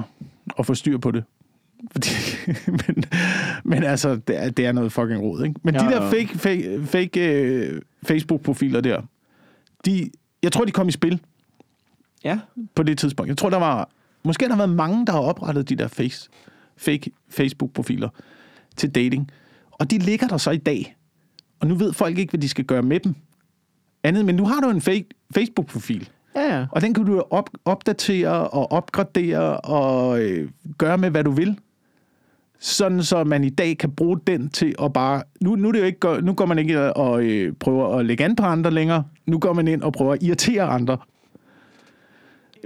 at få styr på det. Fordi, men, men altså, det er, det er noget fucking rod, ikke? Men ja, de der ja. fake, fake, fake øh, Facebook-profiler der, de, jeg tror, de kom i spil Ja. på det tidspunkt. Jeg tror, der var... Måske har der været mange, der har oprettet de der face, fake Facebook-profiler til dating. Og de ligger der så i dag. og nu ved folk ikke, hvad de skal gøre med dem. Andet, men nu har du en fake Facebook-profil, Ja, ja. og den kan du op, opdatere og opgradere og øh, gøre med, hvad du vil. Sådan så man i dag kan bruge den til at bare... Nu, nu, er det jo ikke, nu går man ikke ind og øh, prøver at lægge an på andre længere. Nu går man ind og prøver at irritere andre.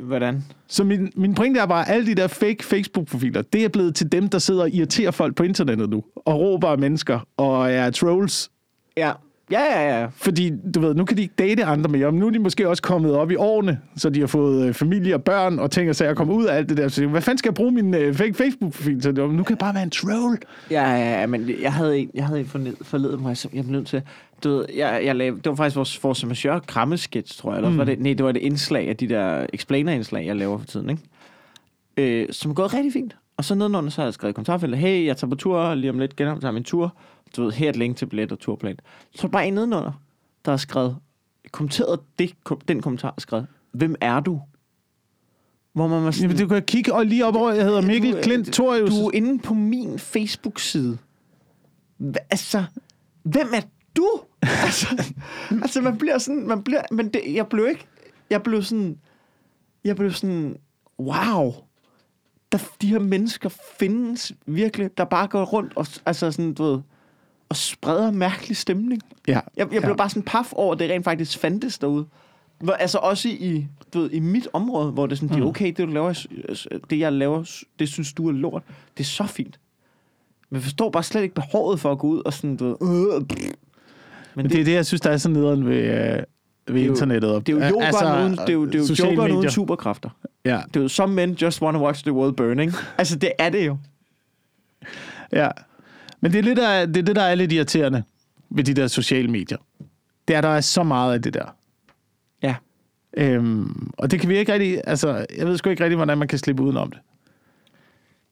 Hvordan? Så min, min pointe er bare, at alle de der fake Facebook-profiler, det er blevet til dem, der sidder og irriterer folk på internettet nu. Og råber af mennesker og er trolls. Ja. Ja, ja, ja. Fordi, du ved, nu kan de ikke date andre mere. Men nu er de måske også kommet op i årene, så de har fået øh, familie og børn og ting og sager komme ud af alt det der. Så hvad fanden skal jeg bruge min øh, fake Facebook-profil til? Nu kan jeg bare være en troll. Ja, ja, ja, men jeg havde en, jeg havde en forleden, forleden jeg, så- jeg blev nødt til, du ved, jeg, jeg lavede, det var faktisk vores force majeure krammesketch, tror jeg, eller mm. var det, nej, det var det indslag af de der explainer-indslag, jeg laver for tiden, ikke? Øh, som er gået rigtig fint. Og så nedenunder, så har jeg skrevet i kommentarfeltet, hey, jeg tager på tur, lige om lidt genoptager min tur. Du ved, her er et link til billet og turplan. Så er der bare en nedenunder, der har skrevet, kommenteret det, kom, den kommentar, har skrevet, hvem er du? Hvor man var sådan, Jamen, du kan kigge og lige op over, jeg hedder Mikkel Du, Klint Torius. Du er inde på min Facebook-side. Hva, altså, hvem er du? altså, altså, man bliver sådan, man bliver, men det, jeg blev ikke, jeg blev sådan, jeg blev sådan, wow, der, de her mennesker findes virkelig, der bare går rundt og, altså sådan, du ved, og spreder mærkelig stemning. Ja. Jeg, jeg blev ja. bare sådan paf over, at det rent faktisk fandtes derude. Hvor, altså også i, du ved, i mit område, hvor det er sådan, det er okay, det du laver, det jeg laver, det synes du er lort. Det er så fint. Men jeg forstår bare slet ikke behovet for at gå ud og sådan, du ved, øh, pff. men Men det, det er det, jeg synes, der er så nederen ved, øh, ved jo- internettet. det er jo jokeren altså, uden, det er jo, det er jo sociale jokeren uden superkræfter. Ja, Det er jo some men just wanna watch the world burning. altså, det er det jo. ja. Men det er, lidt af, det er det, der er lidt irriterende ved de der sociale medier. Det er, der er så meget af det der. Ja. Øhm, og det kan vi ikke rigtig... Altså, jeg ved sgu ikke rigtig, hvordan man kan slippe udenom det.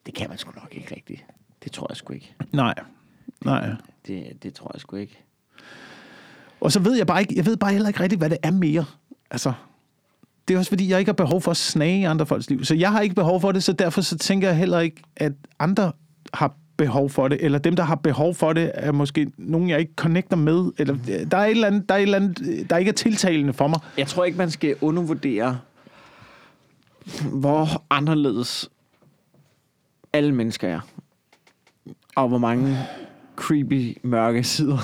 Det kan man sgu nok ikke rigtigt. Det tror jeg sgu ikke. Nej. Nej. Det, det tror jeg sgu ikke. Og så ved jeg bare ikke, jeg ved bare heller ikke rigtigt, hvad det er mere. Altså, det er også fordi, jeg ikke har behov for at snage i andre folks liv. Så jeg har ikke behov for det, så derfor så tænker jeg heller ikke, at andre har behov for det, eller dem, der har behov for det, er måske nogen, jeg ikke connecter med, eller der er et eller andet, der er, et eller andet, der ikke er tiltalende for mig. Jeg tror ikke, man skal undervurdere, hvor anderledes alle mennesker er. Og hvor mange creepy, mørke sider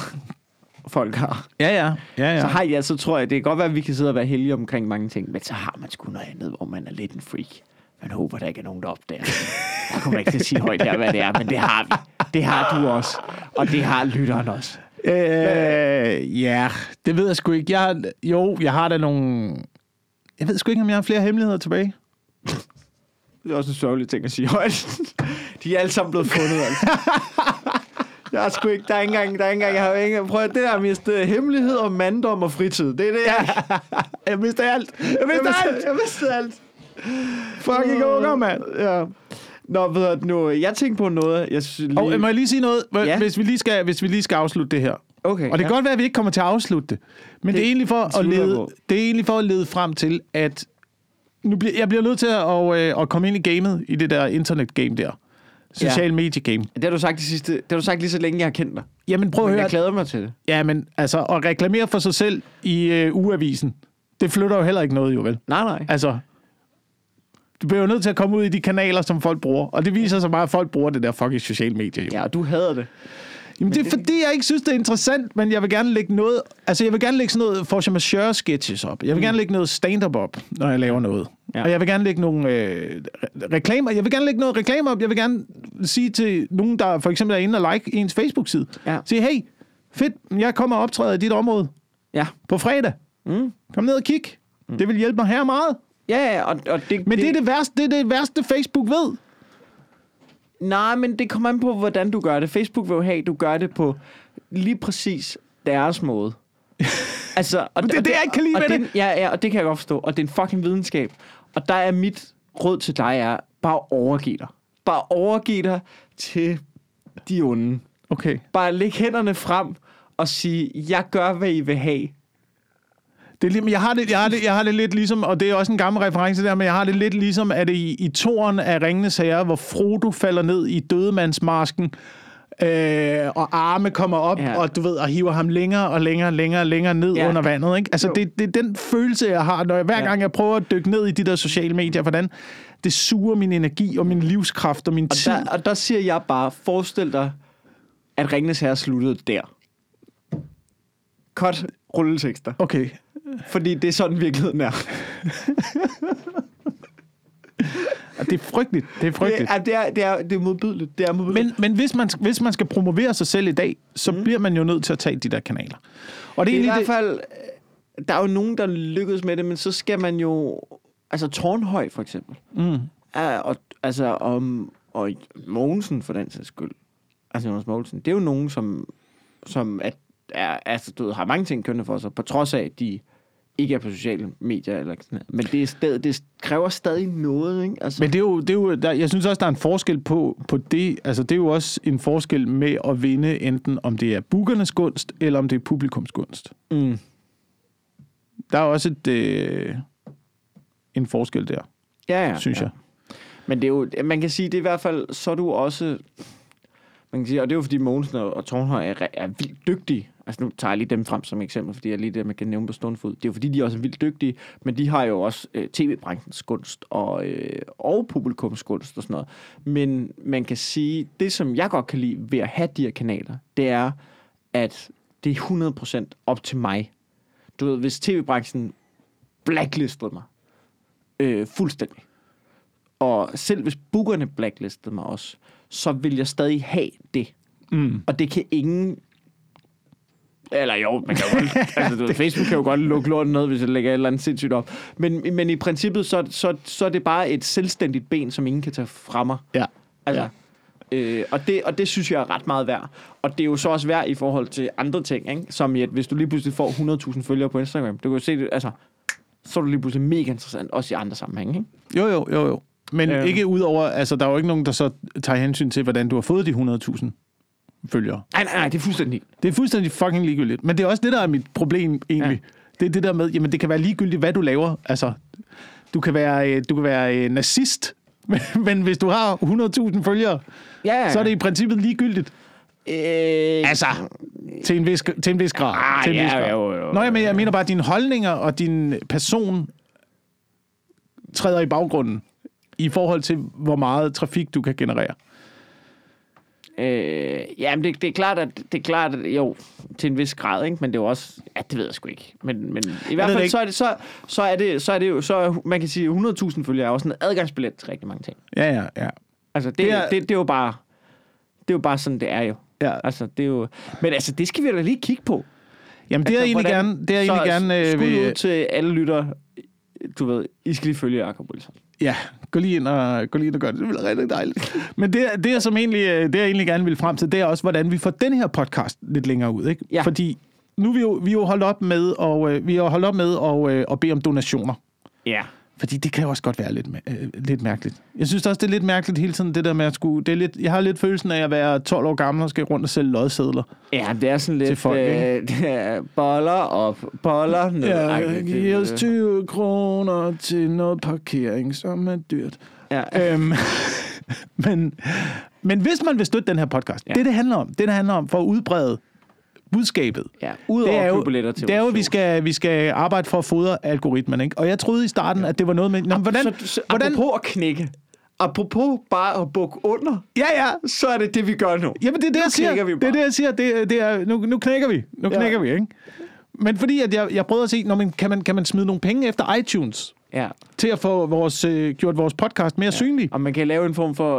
folk har. Ja, ja. ja, Ja. Så har jeg, så tror jeg, det kan godt være, at vi kan sidde og være heldige omkring mange ting, men så har man sgu noget andet, hvor man er lidt en freak. Man håber, der ikke er nogen, der opdager det. Jeg kommer ikke til at sige højt her, hvad det er, men det har vi. Det har du også. Og det har lytteren også. Øh, ja, det ved jeg sgu ikke. Jeg har, jo, jeg har da nogle... Jeg ved sgu ikke, om jeg har flere hemmeligheder tilbage. Det er også en sørgelig ting at sige højt. De er alle sammen blevet fundet, altså. Jeg har sgu ikke, der er ikke engang, der er ikke engang, jeg har ikke, prøv at det der mistet hemmelighed om manddom og fritid. Det er det, jeg, Jeg vidste alt. Jeg jeg vidste vidste, alt. jeg vidste alt. Fucking unger, mand. Ja. Nå, ved du nu, jeg tænkte på noget, jeg synes lige... Og må jeg lige sige noget, Ja. hvis, vi lige skal, hvis vi lige skal afslutte det her. okay, Og det kan ja. godt være, at vi ikke kommer til at afslutte det. Men det, Det det, er, egentlig for at lede, det er egentlig for at lede frem til, at nu bliver, jeg bliver nødt til at, at, at komme ind i gamet, i det der internet-game der. Social medie game. Det har du sagt de sidste, det har du sagt lige så længe, jeg har kendt dig. Jamen prøv at Men høre. jeg glæder mig til det. Ja, men altså, at reklamere for sig selv i øh, ugeavisen, det flytter jo heller ikke noget, jo vel? Nej, nej. Altså, du bliver jo nødt til at komme ud i de kanaler, som folk bruger. Og det viser sig bare, at folk bruger det der fucking sociale medier. Jo. Ja, og du hader det. Jamen, det er fordi, jeg ikke synes, det er interessant, men jeg vil gerne lægge noget... Altså, jeg vil gerne lægge sådan noget force majeure sketches op. Jeg vil gerne lægge noget stand-up op, når jeg laver noget. Ja. Og jeg vil gerne lægge nogle øh, re- reklamer. Jeg vil gerne lægge noget reklame op. Jeg vil gerne sige til nogen, der for eksempel er inde og like ens Facebook-side. Ja. Sige, hey, fedt, jeg kommer og optræder i dit område Ja. på fredag. Mm. Kom ned og kig. Mm. Det vil hjælpe mig her meget. Ja, og, og det, Men det, det, er det, værste, det er det værste, Facebook ved. Nej, men det kommer an på, hvordan du gør det. Facebook vil jo have, at du gør det på lige præcis deres måde. altså, og, det er det, jeg ikke kan lide og ved det. Ja, ja, og det kan jeg godt forstå. Og det er en fucking videnskab. Og der er mit råd til dig er, bare overgiv dig. Bare overgiv dig til de onde. Okay. Bare læg hænderne frem og sige, jeg gør, hvad I vil have. Det er, jeg har, det, jeg, har det, jeg har det lidt ligesom, og det er også en gammel reference der, men jeg har det lidt ligesom, at det i, i toren af Ringenes Herre, hvor Frodo falder ned i dødemandsmasken, øh, og arme kommer op, Ja. og du ved, og hiver ham længere og længere, længere, længere ned Ja. under vandet. Ikke? Altså, Jo. det, det er den følelse, jeg har, når jeg, hver Ja. gang jeg prøver at dykke ned i de der sociale medier, hvordan det suger min energi og min livskraft og min Og tid. der, og der siger jeg bare, forestil dig, at Ringnes Herre sluttede der. Cut rulletekster. Okay. Fordi det er sådan virkeligheden er. Det er frygteligt. Det er frygteligt. Det er, det er, det er, det er modbydeligt. Det er modbydeligt. Men, men hvis, man, hvis man skal promovere sig selv i dag, så mm. bliver man jo nødt til at tage de der kanaler. Og det er det er i hvert fald, der er jo nogen, der lykkes med det, men så skal man jo, altså Tornhøj for eksempel, mm, er, og, altså om, og Mogensen for den sags skyld, altså Jonas Mogensen, det er jo nogen, som, som er, er, altså, du ved, har mange ting kønne for sig, på trods af, at de ikke er på sociale medier, eller sådan noget. men det, er stadig, det kræver stadig noget, ikke? Altså, Men det er jo, det er jo der, jeg synes også, der er en forskel på, på det. Altså, det er jo også en forskel med at vinde, enten om det er bookernes gunst, eller om det er publikums gunst. mm, Der er også et, øh, en forskel der, ja, ja, synes ja. jeg. Men det er jo, man kan sige, det er i hvert fald, så er du også, man kan sige, og det er jo fordi Mogensen og, Tornhøj er, er vildt dygtige. Altså nu tager jeg lige dem frem som eksempel, fordi jeg lige det, man kan nævne på stående fod. Det er jo fordi, de også er vildt dygtige, men de har jo også øh, tv-branchens gunst og, øh, og publikums gunst og sådan noget. Men man kan sige, det som jeg godt kan lide ved at have de her kanaler, det er, at det er 100% op til mig. Du ved, hvis tv-branchen blacklistede mig øh, fuldstændig, og selv hvis bookerne blacklistede mig også, så vil jeg stadig have det. Mm. Og det kan ingen... Eller jo, man kan jo godt, altså, du ved, Facebook kan jo godt lukke lorten ned, hvis jeg lægger et eller andet sindssygt op. Men, men i princippet, så, så, så er det bare et selvstændigt ben, som ingen kan tage fra mig. Ja. Altså, ja. øh, og, det, og det synes jeg er ret meget værd. Og det er jo så også værd i forhold til andre ting, ikke? som i, at hvis du lige pludselig får 100.000 følgere på Instagram, du kan jo se det, altså, så er du lige pludselig mega interessant, også i andre sammenhænge. Ikke? Jo, jo, jo, jo. Men Øhm. ikke udover, altså der er jo ikke nogen, der så tager hensyn til, hvordan du har fået de 100.000 følgere. Nej, nej, nej, det er fuldstændig Det er fuldstændig fucking ligegyldigt. Men det er også det, der er mit problem egentlig. Ja. Det er det der med, jamen det kan være ligegyldigt, hvad du laver. Altså, du kan være, øh, du kan være øh, nazist, men, men hvis du har 100.000 følgere, Ja, så er det i princippet ligegyldigt. Øh, Altså, til en vis, til en vis grad. Ah, til en ja, vis grad. jo, jo, Nå, jeg mener, jeg mener bare, at dine holdninger og din person træder i baggrunden i forhold til, hvor meget trafik du kan generere. Øh, ja, men det, det er klart, at det er klart, at jo, til en vis grad, ikke? Men det er jo også, ja, det ved jeg sgu ikke. Men, men i hvert fald, så er det, så, så er det, så er det jo, så er, man kan sige, 100.000 følgere er også en adgangsbillet til rigtig mange ting. Ja, ja, ja. Altså, det, Det er- er, det, det er jo bare, det er jo bare sådan, det er jo. ja. Altså, det er jo, men altså, det skal vi da lige kigge på. Jamen, det er altså, egentlig hvordan- gerne... Det er egentlig gerne øh, skud ud til alle lytter, du ved, I skal lige følge Jacob Wilson. Ja, gå lige ind og, gå lige ind og gør det. Det bliver rigtig dejligt. Men det, det, jeg som egentlig, øh, det, jeg egentlig gerne vil frem til, det er også, hvordan vi får den her podcast lidt længere ud. Ikke? Ja. Fordi nu er vi jo, vi er jo holdt op med, og, øh, vi har holdt op med at, øh, at bede om donationer. Ja. Fordi det kan jo også godt være lidt, øh, lidt mærkeligt. Jeg synes også, det er lidt mærkeligt hele tiden, det der med at skulle... Det er lidt, jeg har lidt følelsen af at være 12 år gammel og skal rundt og sælge lodsedler. Ja, det er sådan lidt Til folk, øh, det er boller op, boller ned. Ja, giv os 20 kroner til noget parkering, som er dyrt. Ja. Øhm, men, men hvis man vil støtte den her podcast, ja. det det handler om, det det handler om for at udbrede budskabet, Ja, det udover er at jo, billetter til det er jo vi skal, vi skal arbejde for at fodre algoritmen. Ikke? Og jeg troede i starten, at det var noget med... Nå, hvordan, så, så, hvordan, Apropos at knække. Apropos bare at bukke under, ja, ja. så er det det, vi gør nu. Jamen, det er det, jeg siger. vi Det er det, jeg siger. Det, det er, nu, nu knækker vi. Nu Ja. knækker vi, ikke? Men fordi at jeg, jeg prøvede at se, når man, kan, man, kan man smide nogle penge efter iTunes Ja. til at få vores, øh, gjort vores podcast mere ja. synlig? Og man kan lave en form for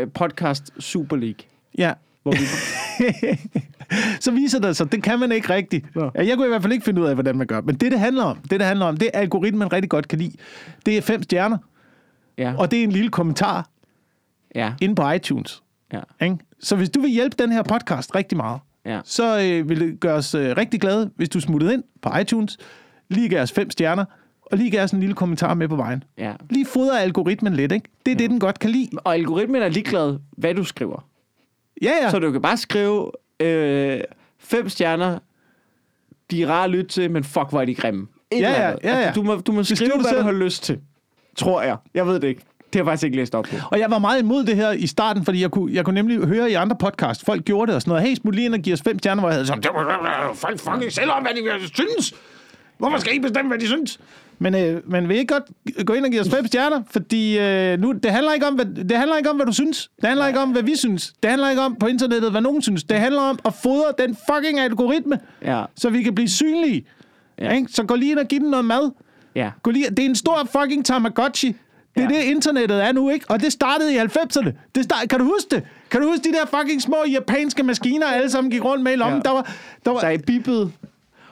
øh, podcast Super League. Ja. Hvor vi, så viser det sig, det kan man ikke rigtigt. Nå. Ja, jeg kunne i hvert fald ikke finde ud af, hvordan man gør. Men det, det handler om, det, det handler om, det er algoritmen rigtig godt kan lide. Det er fem stjerner, ja. og det er en lille kommentar ja. inde på iTunes. Ja. Ikke? Så hvis du vil hjælpe den her podcast rigtig meget, Ja. så øh, vil det gøre os øh, rigtig glade, hvis du smuttede ind på iTunes, lige gav os fem stjerner, og lige gav os en lille kommentar med på vejen. ja. Lige fodrer algoritmen lidt, ikke? Det er det, den godt kan lide. Og algoritmen er ligeglad, hvad du skriver. Ja, ja. Så du kan bare skrive øh, fem stjerner. De er rare at lytte til, men fuck, hvor er de grimme. Et Ja, ja, ja, ja. Altså, du må, du må skrive, du hvad selv. du har lyst til. Tror jeg. Jeg ved det ikke. Det har jeg faktisk ikke læst op på. Og jeg var meget imod det her i starten, fordi jeg kunne, jeg kunne nemlig høre i andre podcast, folk gjorde det og sådan noget. Hey, smut lige ind og giv os fem stjerner, hvor jeg havde sådan, "Det må- folk fucking selv om, hvad de synes. Hvorfor skal I bestemme, hvad de synes? Men, øh, men vil I ikke godt gå ind og give os fem stjerner? Fordi øh, nu, det, handler ikke om, hvad, det handler ikke om, hvad du synes. Det handler ikke om, hvad vi synes. Det handler ikke om på internettet, hvad nogen synes. Det handler om at fodre den fucking algoritme, Ja. så vi kan blive synlige. Ja. Ikke? Så gå lige ind og giv den noget mad. Ja. Gå lige, det er en stor fucking Tamagotchi. Det er Ja. det, internettet er nu, ikke? Og det startede i 90'erne. Det start, kan du huske det? Kan du huske de der fucking små japanske maskiner, alle sammen gik rundt med i lommen? Ja. Der var, der var, Der er bippet.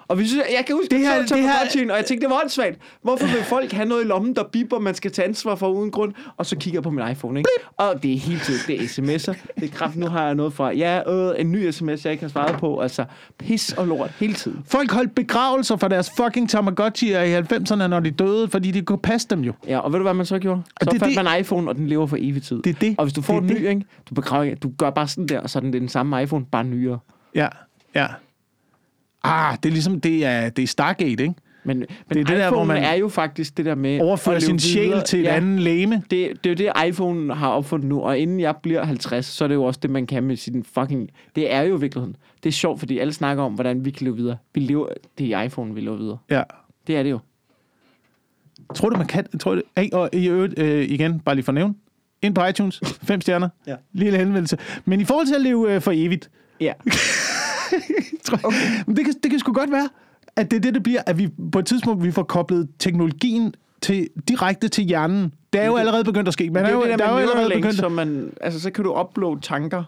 Og vi synes, jeg kan huske, Det her- det her- og jeg tænkte, det var åndssvagt. Hvorfor vil folk have noget i lommen, der bipper, man skal tage ansvar for uden grund? Og så kigger jeg på min iPhone, ikke? Og det er helt tiden, det er sms'er. Det er kraft, nu har jeg noget fra, ja, øh, en ny sms, jeg ikke har svaret på. Altså, pis og lort hele tiden. folk holdt begravelser for deres fucking Tamagotchi'er i 90'erne, når de døde, fordi de kunne passe dem jo. Ja, og ved du, hvad man så gjorde? Så det fandt det- man iPhone, og den lever for evig tid. Det er det. Og hvis du får Det en ny, det. ikke? Du, begraver, du gør bare sådan der, og så er den den samme iPhone, bare nyere. Ja, ja. Ah, det er ligesom, det er, det er Stargate, ikke? Men, men det, det der, hvor man er jo faktisk det der med... Overfører at sin sjæl videre. til et ja, andet læme. Det, det er jo det, iPhone har opfundet nu, og inden jeg bliver 50, så er det jo også det, man kan med sin fucking... Det er jo virkeligheden. Det er sjovt, fordi alle snakker om, hvordan vi kan leve videre. Vi lever... Det er iPhone, vi lever videre. Ja. Det er det jo. Tror du, man kan? Tror du, hey, og i øvrigt, øh, igen, bare lige for at nævne. Ind på iTunes, fem stjerner. Ja. Lille henvendelse. Men i forhold til at leve øh, for evigt, Ja. tror jeg, men det, kan, det kan sgu godt være, at det er det, det bliver, at vi på et tidspunkt, vi får koblet teknologien til, direkte til hjernen. Det er jo allerede begyndt at ske. Men det er jo, det der der er jo allerede begyndt... så man... Altså, så kan du uploade tanker,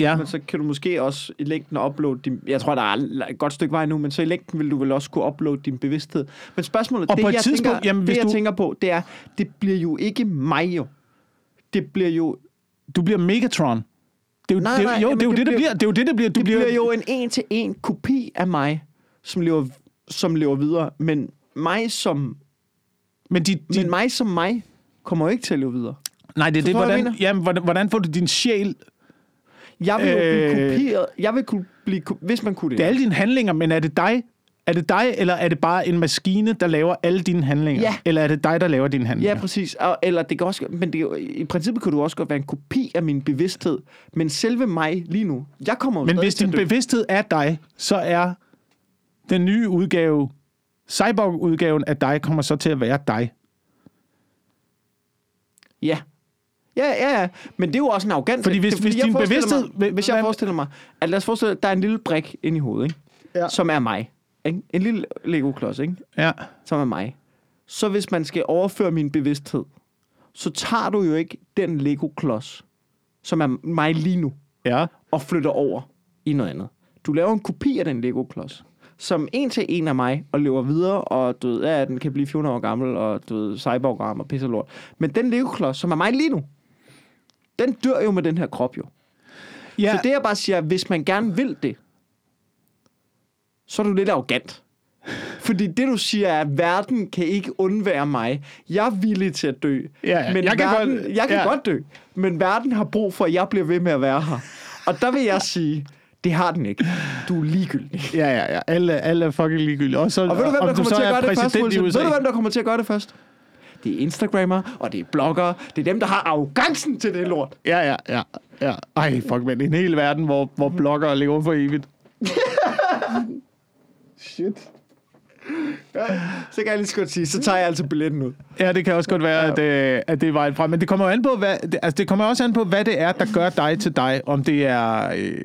Ja. men så kan du måske også i længden uploade din... Jeg tror, der er et godt stykke vej nu, men så i længden vil du vel også kunne uploade din bevidsthed. Men spørgsmålet, Og det, jeg, tænker, jamen, det hvis jeg du- tænker på, det er, det bliver jo ikke mig jo. Det bliver jo Du bliver Megatron. Det er jo, Nej, det, nej, jo, det er jo det det, det bliver- bliver. Det er jo det, det bliver. Du det bliver, bliver jo en en-til-en kopi af mig, som lever, som lever videre. Men mig som, Men, de, de, men mig som mig kommer jo ikke til at leve videre. nej, det er det. Hvordan, jamen, hvordan, hvordan får du din sjæl... Jeg vil jo blive Øh. kopieret. Jeg vil kunne blive, hvis man kunne det. Det er alle dine handlinger, men er det dig? Er det dig, eller er det bare en maskine, der laver alle dine handlinger? Ja. Eller er det dig, der laver dine handlinger? Ja, præcis. Og, eller det kan også, men det, i princippet kunne du også godt være en kopi af min bevidsthed. Men selve mig lige nu, jeg kommer jo Men hvis din bevidsthed er dig, så er den nye udgave, cyborg-udgaven af dig, kommer så til at være dig. Ja. Ja, ja, ja. Men det er jo også en arrogant... Fordi hvis- det, hvis din bevidsthed- Mig, hvis jeg forestiller mig... At lad os forestille at der er en lille brik inde i hovedet, ikke? Ja. Som er mig. Ikke? En lille Lego-klods, ikke? Ja. som er mig. Så hvis man skal overføre min bevidsthed, så tager du jo ikke den Lego-klods, som er mig lige nu, Ja. og flytter over i noget andet. Du laver en kopi af den Lego-klods, som en til en af mig, og lever videre, og du ved, ja, den kan blive 400 år gammel, og du ved, cyborg og pisse lort. Men den Lego-klods, som er mig lige nu, den dør jo med den her krop jo. ja. Så det jeg bare siger, hvis man gerne vil det, så er du lidt arrogant. Fordi det du siger er, at verden kan ikke undvære mig. Jeg er villig til at dø. Ja, ja. Men Jeg kan verden, godt- jeg kan ja. godt dø. Men verden har brug for, at jeg bliver ved med at være her. Og der vil jeg sige, det har den ikke. Du er ligegyldig. Ja, ja, ja. Alle, alle er fucking ligegyldige. Og, så, Og ved du, hvem der kommer til at gøre det først? Ved du, hvem der kommer til at gøre det først? Det er Instagrammer, og det er bloggere. Det er dem, der har arrogancen til det lort. Ja, ja, ja. ja. Ej, fuck, men en hel verden, hvor, hvor bloggere lever for evigt. Shit. Så kan jeg lige så godt sige, så tager jeg altså billetten ud. Ja, det kan også godt være, at, øh, at det er vejen frem. Men det kommer jo an på, hvad, det, altså, det kommer også an på, hvad det er, der gør dig til dig. Om det er... Øh,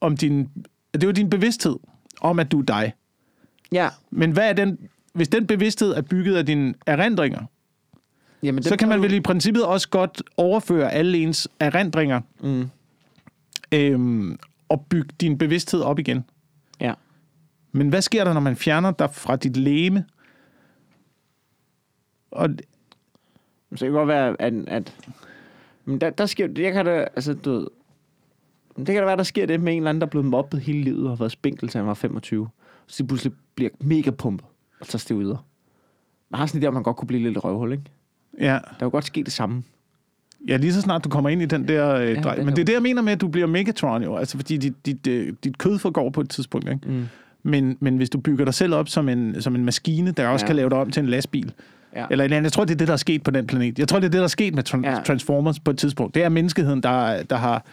om din, det er jo din bevidsthed om, at du er dig. Ja. Men hvad er den... Hvis den bevidsthed er bygget af dine erindringer, Jamen, så kan man vel i princippet også godt overføre alle ens erindringer Mm. øhm, og bygge din bevidsthed op igen. Men hvad sker der, når man fjerner dig fra dit læme? Og Så det kan godt være, at... at men der, der sker... Jeg kan da... Altså, du ved, det kan da være, der sker det med en eller anden, der er blevet mobbet hele livet og har været spinkel, til han var 25. Så de pludselig bliver mega pumpet og tager stiv videre. Man har sådan en idé, om man godt kunne blive lidt røvhul, ikke? ja, Der jo godt ske det samme. ja, lige så snart du kommer ind i den der øh, Ja, drej. Men det er det, jeg mener med, at du bliver Megatron jo. Altså, fordi dit, dit, øh, dit kød forgår på et tidspunkt, ikke? Mm. Men, men hvis du bygger dig selv op som en, som en maskine, der også Ja. kan lave dig om til en lastbil, Ja. Eller eller andet. Jeg tror, det er det, der er sket på den planet. Jeg tror, det er det, der er sket med tran- Ja. Transformers på et tidspunkt. Det er menneskeheden, der, der, har,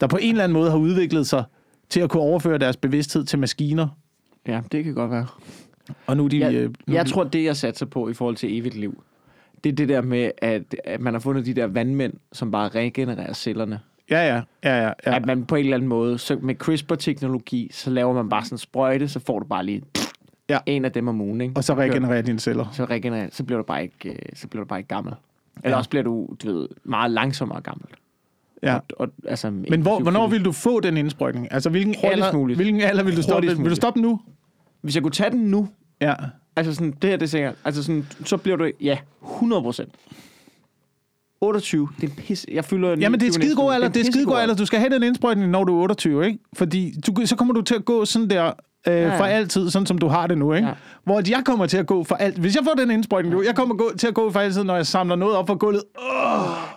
der på en eller anden måde har udviklet sig til at kunne overføre deres bevidsthed til maskiner. Ja, det kan godt være. Og nu de... Jeg, øh, nu, jeg tror, det jeg satser på i forhold til evigt liv, det er det der med, at, at man har fundet de der vandmænd, som bare regenererer cellerne. Ja, ja, ja, ja. Ja. At man på en eller anden måde, så med CRISPR-teknologi, så laver man bare sådan en sprøjte, så får du bare lige Ja. en af dem om ugen, ikke? Og så regenererer dine celler. så, regenererer, så bliver du bare ikke, øh, så bliver du bare ikke gammel. Eller Ja. også bliver du, du ved, meget langsommere gammel. Ja. Og, og, altså, Men hvor, hvornår vil du få den indsprøjtning? Altså, hvilken Hurtigst alder, muligt. hvilken alder vil du stoppe den? Vil du stoppe nu? Hvis jeg kunne tage den nu, Ja. altså sådan, det her, det er sikkert, altså sådan, så bliver du, ja, 100 procent. 28, det er pisse. Jeg fylder Jamen, det er 29 skide god alder. Det er skide god alder. Du skal have den indsprøjtning, når du er 28, ikke? Fordi du, så kommer du til at gå sådan der øh, ja. for altid, sådan som du har det nu, ikke? Ja. Hvor at jeg kommer til at gå for alt. Hvis jeg får den indsprøjtning nu, jeg kommer gå, til at gå for altid, når jeg samler noget op fra gulvet.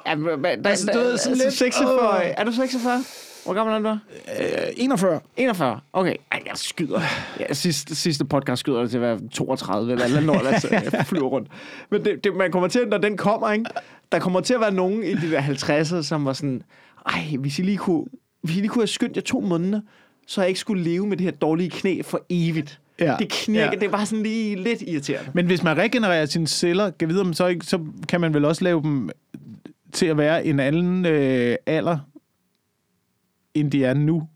Ja, men, der, Altså, du ved, sådan altså, lidt, 46. åh. Er du 46? Hvor gammel er du? Øh, 41. 41. Okay. Ej, jeg skyder. Ja, sidste, sidste podcast skyder det til at være 32 eller eller noget, altså, jeg flyver rundt. Men det, det, man kommer til, når den kommer, ikke? Der kommer til at være nogen i de der 50'er, som var sådan, ej, hvis I lige kunne, hvis I lige kunne have skyndt jer to måneder, så jeg ikke skulle leve med det her dårlige knæ for evigt. Ja. Det knirker, Ja. det bare sådan lige lidt irriterende. Men hvis man regenererer sine celler, kan vide, om så, så kan man vel også lave dem til at være en anden øh, alder, end de er nu.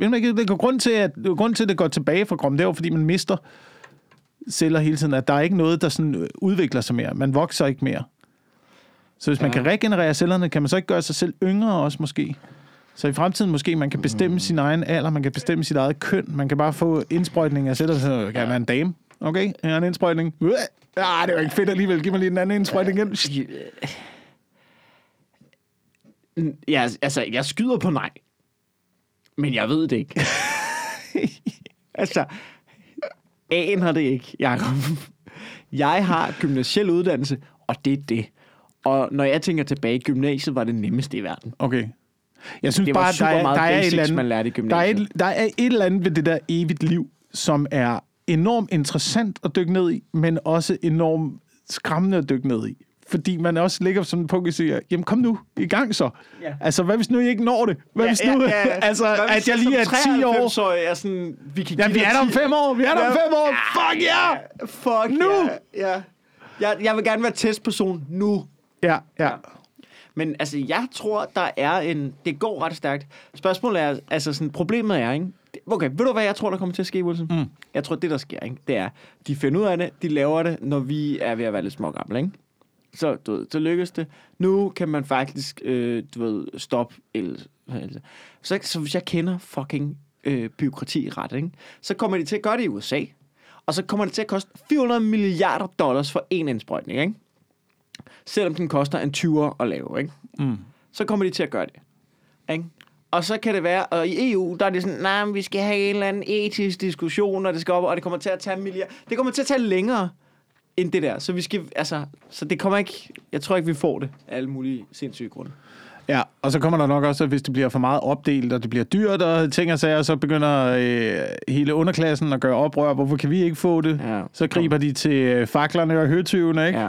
Man ikke, det går grund til, at, grund til, at det går tilbage fra kroppen, det er jo, fordi man mister celler hele tiden, at der er ikke noget, der sådan udvikler sig mere. Man vokser ikke mere. Så hvis man Ja. kan regenerere cellerne, kan man så ikke gøre sig selv yngre også måske? Så i fremtiden måske, man kan bestemme sin egen alder, man kan bestemme sit eget køn, man kan bare få indsprøjtning af celler, så kan jeg være en dame. Okay, jeg har en indsprøjtning. Øh, Ah, det var ikke fedt alligevel. Giv mig lige en anden indsprøjtning igen. Ja, altså, jeg skyder på nej. Men jeg ved det ikke. altså, A'en har det ikke, Jacob. Jeg har gymnasiel uddannelse, og det er det. Og når jeg tænker tilbage, gymnasiet var det nemmeste i verden. Okay. Jeg synes Det bare, super der er, meget der er et basics, eller andet, man lærte i der er, gymnasiet. et, der er et eller andet ved det der evigt liv, som er enormt interessant at dykke ned i, men også enormt skræmmende at dykke ned i. Fordi man også ligger sådan på og siger, jamen kom nu, i gang så. Ja. Altså, hvad hvis nu I ikke når det? Hvad hvis nu, altså, at jeg lige er 10 år? Så er sådan, vi kan Jamen, vi er der om 10 fem år, vi er der om Ja. fem år. Fuck yeah! Fuck Nu! Ja, ja. Jeg, jeg vil gerne være testperson nu. Ja, ja. Men altså, jeg tror, der er en... Det går ret stærkt. Spørgsmålet er, altså sådan, problemet er, ikke? Okay, ved du, hvad jeg tror, der kommer til at ske, Wilson? Mm. Jeg tror, det, der sker, ikke? det er, de finder ud af det, de laver det, når vi er ved at være lidt smågamle, ikke? Så, du ved, så lykkes det. Nu kan man faktisk, øh, du ved, stoppe el. el- Så, så hvis jeg kender fucking øh, byråkrati ret, ikke? så kommer de til at gøre det i USA. Og så kommer det til at koste 400 milliarder dollars for en indsprøjtning, ikke? Selvom den koster en 20'er at lave, ikke? Mm. så kommer de til at gøre det. Ikke? Og så kan det være, og i EU, der er det sådan, nej, nah, vi skal have en eller anden etisk diskussion, og det skal op, og det kommer til at tage milliarder. Det kommer til at tage længere end det der. Så vi skal, altså, så det kommer ikke, jeg tror ikke, vi får det af alle mulige sindssyge grunde. Ja, og så kommer der nok også, at hvis det bliver for meget opdelt, og det bliver dyrt, og ting og sager, så begynder øh, hele underklassen at gøre oprør. Hvorfor kan vi ikke få det? Ja. Så griber de til øh, faklerne og høtyvene, ikke? Ja.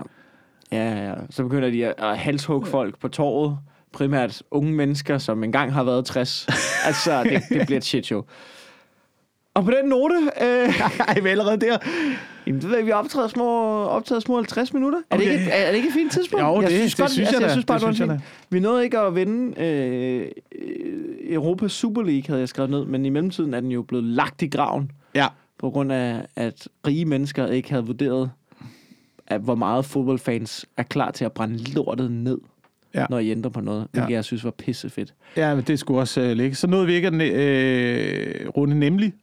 Ja, ja. Så begynder de at, at halshugge folk på torvet. Primært unge mennesker, som engang har været 60. altså, det, det bliver et shit show. Og på den note, øh, Ej, vi er allerede der. Jamen, det ved jeg, vi optræder små, optaget små 50 minutter. Er, det Okay. ikke, er, er det ikke et fint tidspunkt? Jo, det- det synes jeg altså, da. jeg synes bare, Det det, synes jeg. Vi nåede ikke at vinde øh, Europas Super League, havde jeg skrevet ned, men i mellemtiden er den jo blevet lagt i graven, Ja. på grund af, at rige mennesker ikke havde vurderet, at hvor meget fodboldfans er klar til at brænde lortet ned, Ja. når I ændrer på noget, hvilket Ja. jeg synes var pissefedt. Ja, men det skulle også øh, ligge. Så nåede vi ikke at øh, runde nemlig.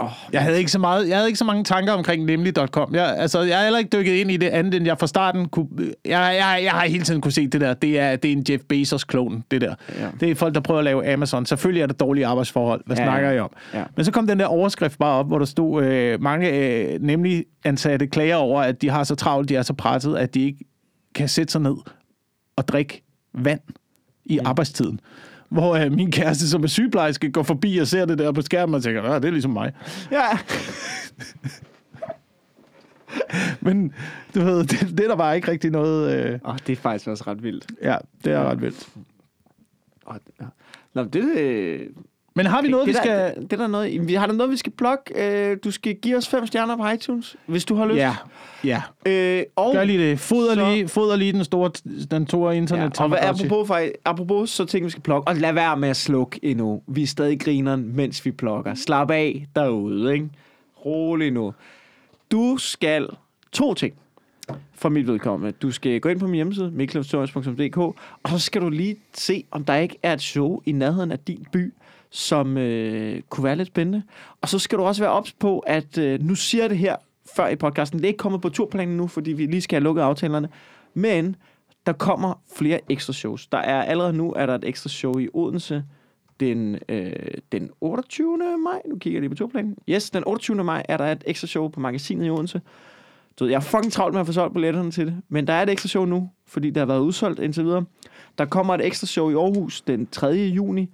Oh, Jeg havde ikke så meget, jeg havde ikke så mange tanker omkring nemlig.com. Jeg, altså, jeg har heller ikke dykket ind i det andet, end jeg fra starten kunne... Jeg, jeg, jeg har hele tiden kunne se det der. Det er, det er en Jeff Bezos-klon, det der. Ja. Det er folk, der prøver at lave Amazon. Selvfølgelig er der dårlige arbejdsforhold. Hvad Ja, snakker. I om? Ja. Men så kom den der overskrift bare op, hvor der stod øh, mange øh, nemlig ansatte klager over, at de har så travlt, de er så presset, at de ikke kan sætte sig ned og drikke vand i mm. arbejdstiden. Hvor øh, min kæreste, som er sygeplejerske, går forbi og ser det der på skærmen og tænker, "Nå, det er ligesom mig. Ja. Men du ved, det, det er der bare ikke rigtig noget... Øh, Åh, oh, det er faktisk også ret vildt. ja, det er ret vildt. Oh, ja. Nå, det, øh, Men har vi noget, vi det, skal... der, det, det er der noget, vi har der noget, vi skal plukke. Øh, du skal give os fem stjerner på iTunes, hvis du har lyst. Ja, ja. Øh, og, Gør lige det. Foder Så- lige, foder lige den store, den store ja, internet og hvad, apropos, faktisk, apropos, så tænker vi skal plukke. Og lad være med at slukke endnu. Vi er stadig grineren, mens vi plukker. Slap af derude, ikke? Rolig nu. Du skal to ting for mit vedkommende. Du skal gå ind på min hjemmeside, mikkelhavstorius.dk, og så skal du lige se, om der ikke er et show i nærheden af din by, som øh, kunne være lidt spændende. Og så skal du også være ops på, at øh, nu siger jeg det her før i podcasten. Det er ikke kommet på turplanen nu, fordi vi lige skal have lukket aftalerne. Men der kommer flere ekstra shows. Der er allerede nu er der et ekstra show i Odense den, øh, den 28. maj. Nu kigger jeg lige på turplanen. Yes, den 28. maj er der et ekstra show på magasinet i Odense. Du ved, jeg er fucking travlt med at få solgt billetterne til det. Men der er et ekstra show nu, fordi der har været udsolgt indtil videre. Der kommer et ekstra show i Aarhus den 3. juni.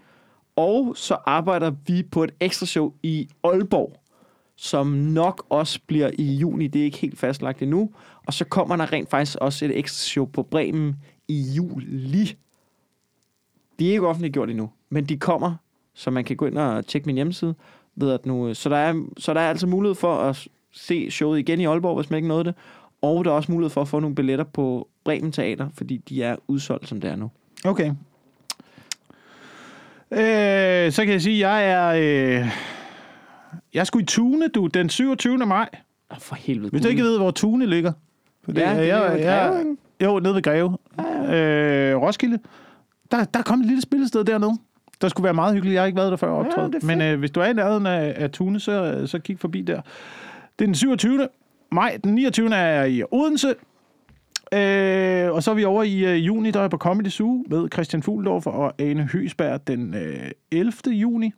Og så arbejder vi på et ekstra show i Aalborg, som nok også bliver i juni. Det er ikke helt fastlagt endnu. Og så kommer der rent faktisk også et ekstra show på Bremen i juli. De er ikke offentliggjort endnu, men de kommer, så man kan gå ind og tjekke min hjemmeside. Ved at nu, så, der er, så der er altså mulighed for at se showet igen i Aalborg, hvis man ikke nåede det. Og der er også mulighed for at få nogle billetter på Bremen Teater, fordi de er udsolgt, som det er nu. Okay. Øh, så kan jeg sige, at jeg er... Øh, jeg er sgu i Tune, du, den 27. maj. Oh, for helvede. Hvis du ikke ved, hvor Tune ligger. For Ja, det er ved Greve, ikke? Jo, nede ved Greve. Øh, Roskilde. Der, der er kommet et lille spillested dernede. Der skulle være meget hyggeligt. Jeg har ikke været der før og Ja, det er Men øh, hvis du er i nærheden af, af Tune, så, så kig forbi der. Det er den 27. maj. Den 29. er jeg i Odense. Øh, og så er vi over i øh, juni, der er jeg på Comedy Zoo med Christian Fuglendorf og Ane Høsberg den øh, 11. juni.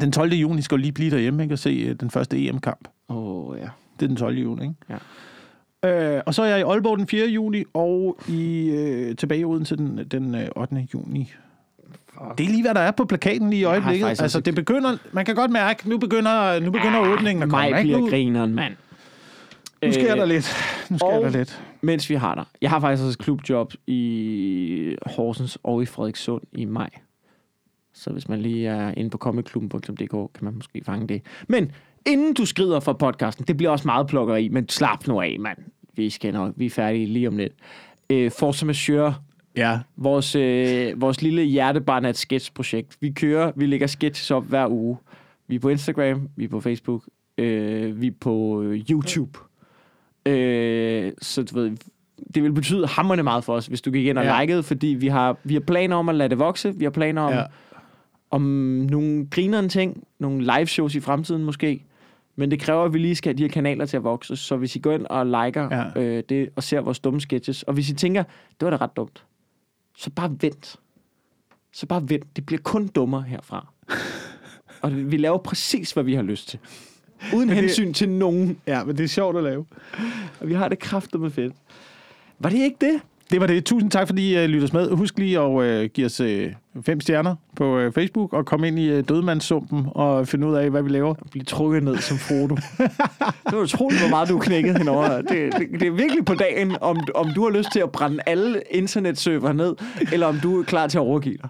Den 12. juni skal du lige blive derhjemme ikke, og se øh, den første EM-kamp. Åh, oh, ja. Det er den 12. juni, ikke? Ja. Øh, og så er jeg i Aalborg den 4. juni, og i, øh, tilbage i Odense den, den øh, 8. juni. Det er lige, hvad der er på plakaten lige i øjeblikket. Altså, også- det begynder, man kan godt mærke, nu begynder, nu begynder åbningen at komme. Mig bliver Nu, grineren, mand. nu sker Øh, der lidt. Nu sker og- der lidt. Mens vi har der. Jeg har faktisk også et klubjob i Horsens og i Frederikssund i maj. Så hvis man lige er inde på comicklubben.dk, kan man måske fange det. Men inden du skrider fra podcasten, det bliver også meget plukkeri, men slap nu af, mand. Vi skal nok, vi er færdige lige om lidt. Øh, Force Majeure, Ja. vores, øh, vores lille hjertebarn af et sketchprojekt. Vi kører, vi lægger sketches op hver uge. Vi er på Instagram, vi er på Facebook, øh, vi er på øh, YouTube. Øh, så du ved, det vil betyde hammerne meget for os, hvis du gik ind og Ja. likede, fordi vi har, vi har planer om at lade det vokse. Vi har planer om, Ja. om nogle grinerne ting, nogle live shows i fremtiden måske. Men det kræver, at vi lige skal have de her kanaler til at vokse. Så hvis I går ind og liker Ja. øh, det, og ser vores dumme sketches, og hvis I tænker, det var da ret dumt, så bare vent. Så bare vent. Det bliver kun dummere herfra. og vi laver præcis, hvad vi har lyst til. Uden det- hensyn til nogen. ja, men det er sjovt at lave. Og vi har det kraftet med fedt. Var det ikke det? Det var det. Tusind tak, fordi I uh, lytter med. Husk lige at uh, give os uh, fem stjerner på uh, Facebook, og kom ind i uh, dødmandssumpen og finde ud af, hvad vi laver. Blive trukket ned som Frodo. det var utroligt, hvor meget du knækket henover. Det, det, det er virkelig på dagen, om, om du har lyst til at brænde alle internetserver ned, eller om du er klar til at overgive dig.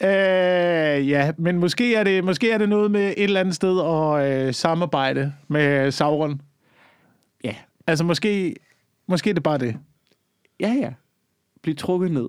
Uh, ja, men måske er, det, måske er det noget med et eller andet sted at uh, samarbejde med Sauron. Ja. Altså måske, måske er det bare det. Ja, ja. Bliv trukket ned.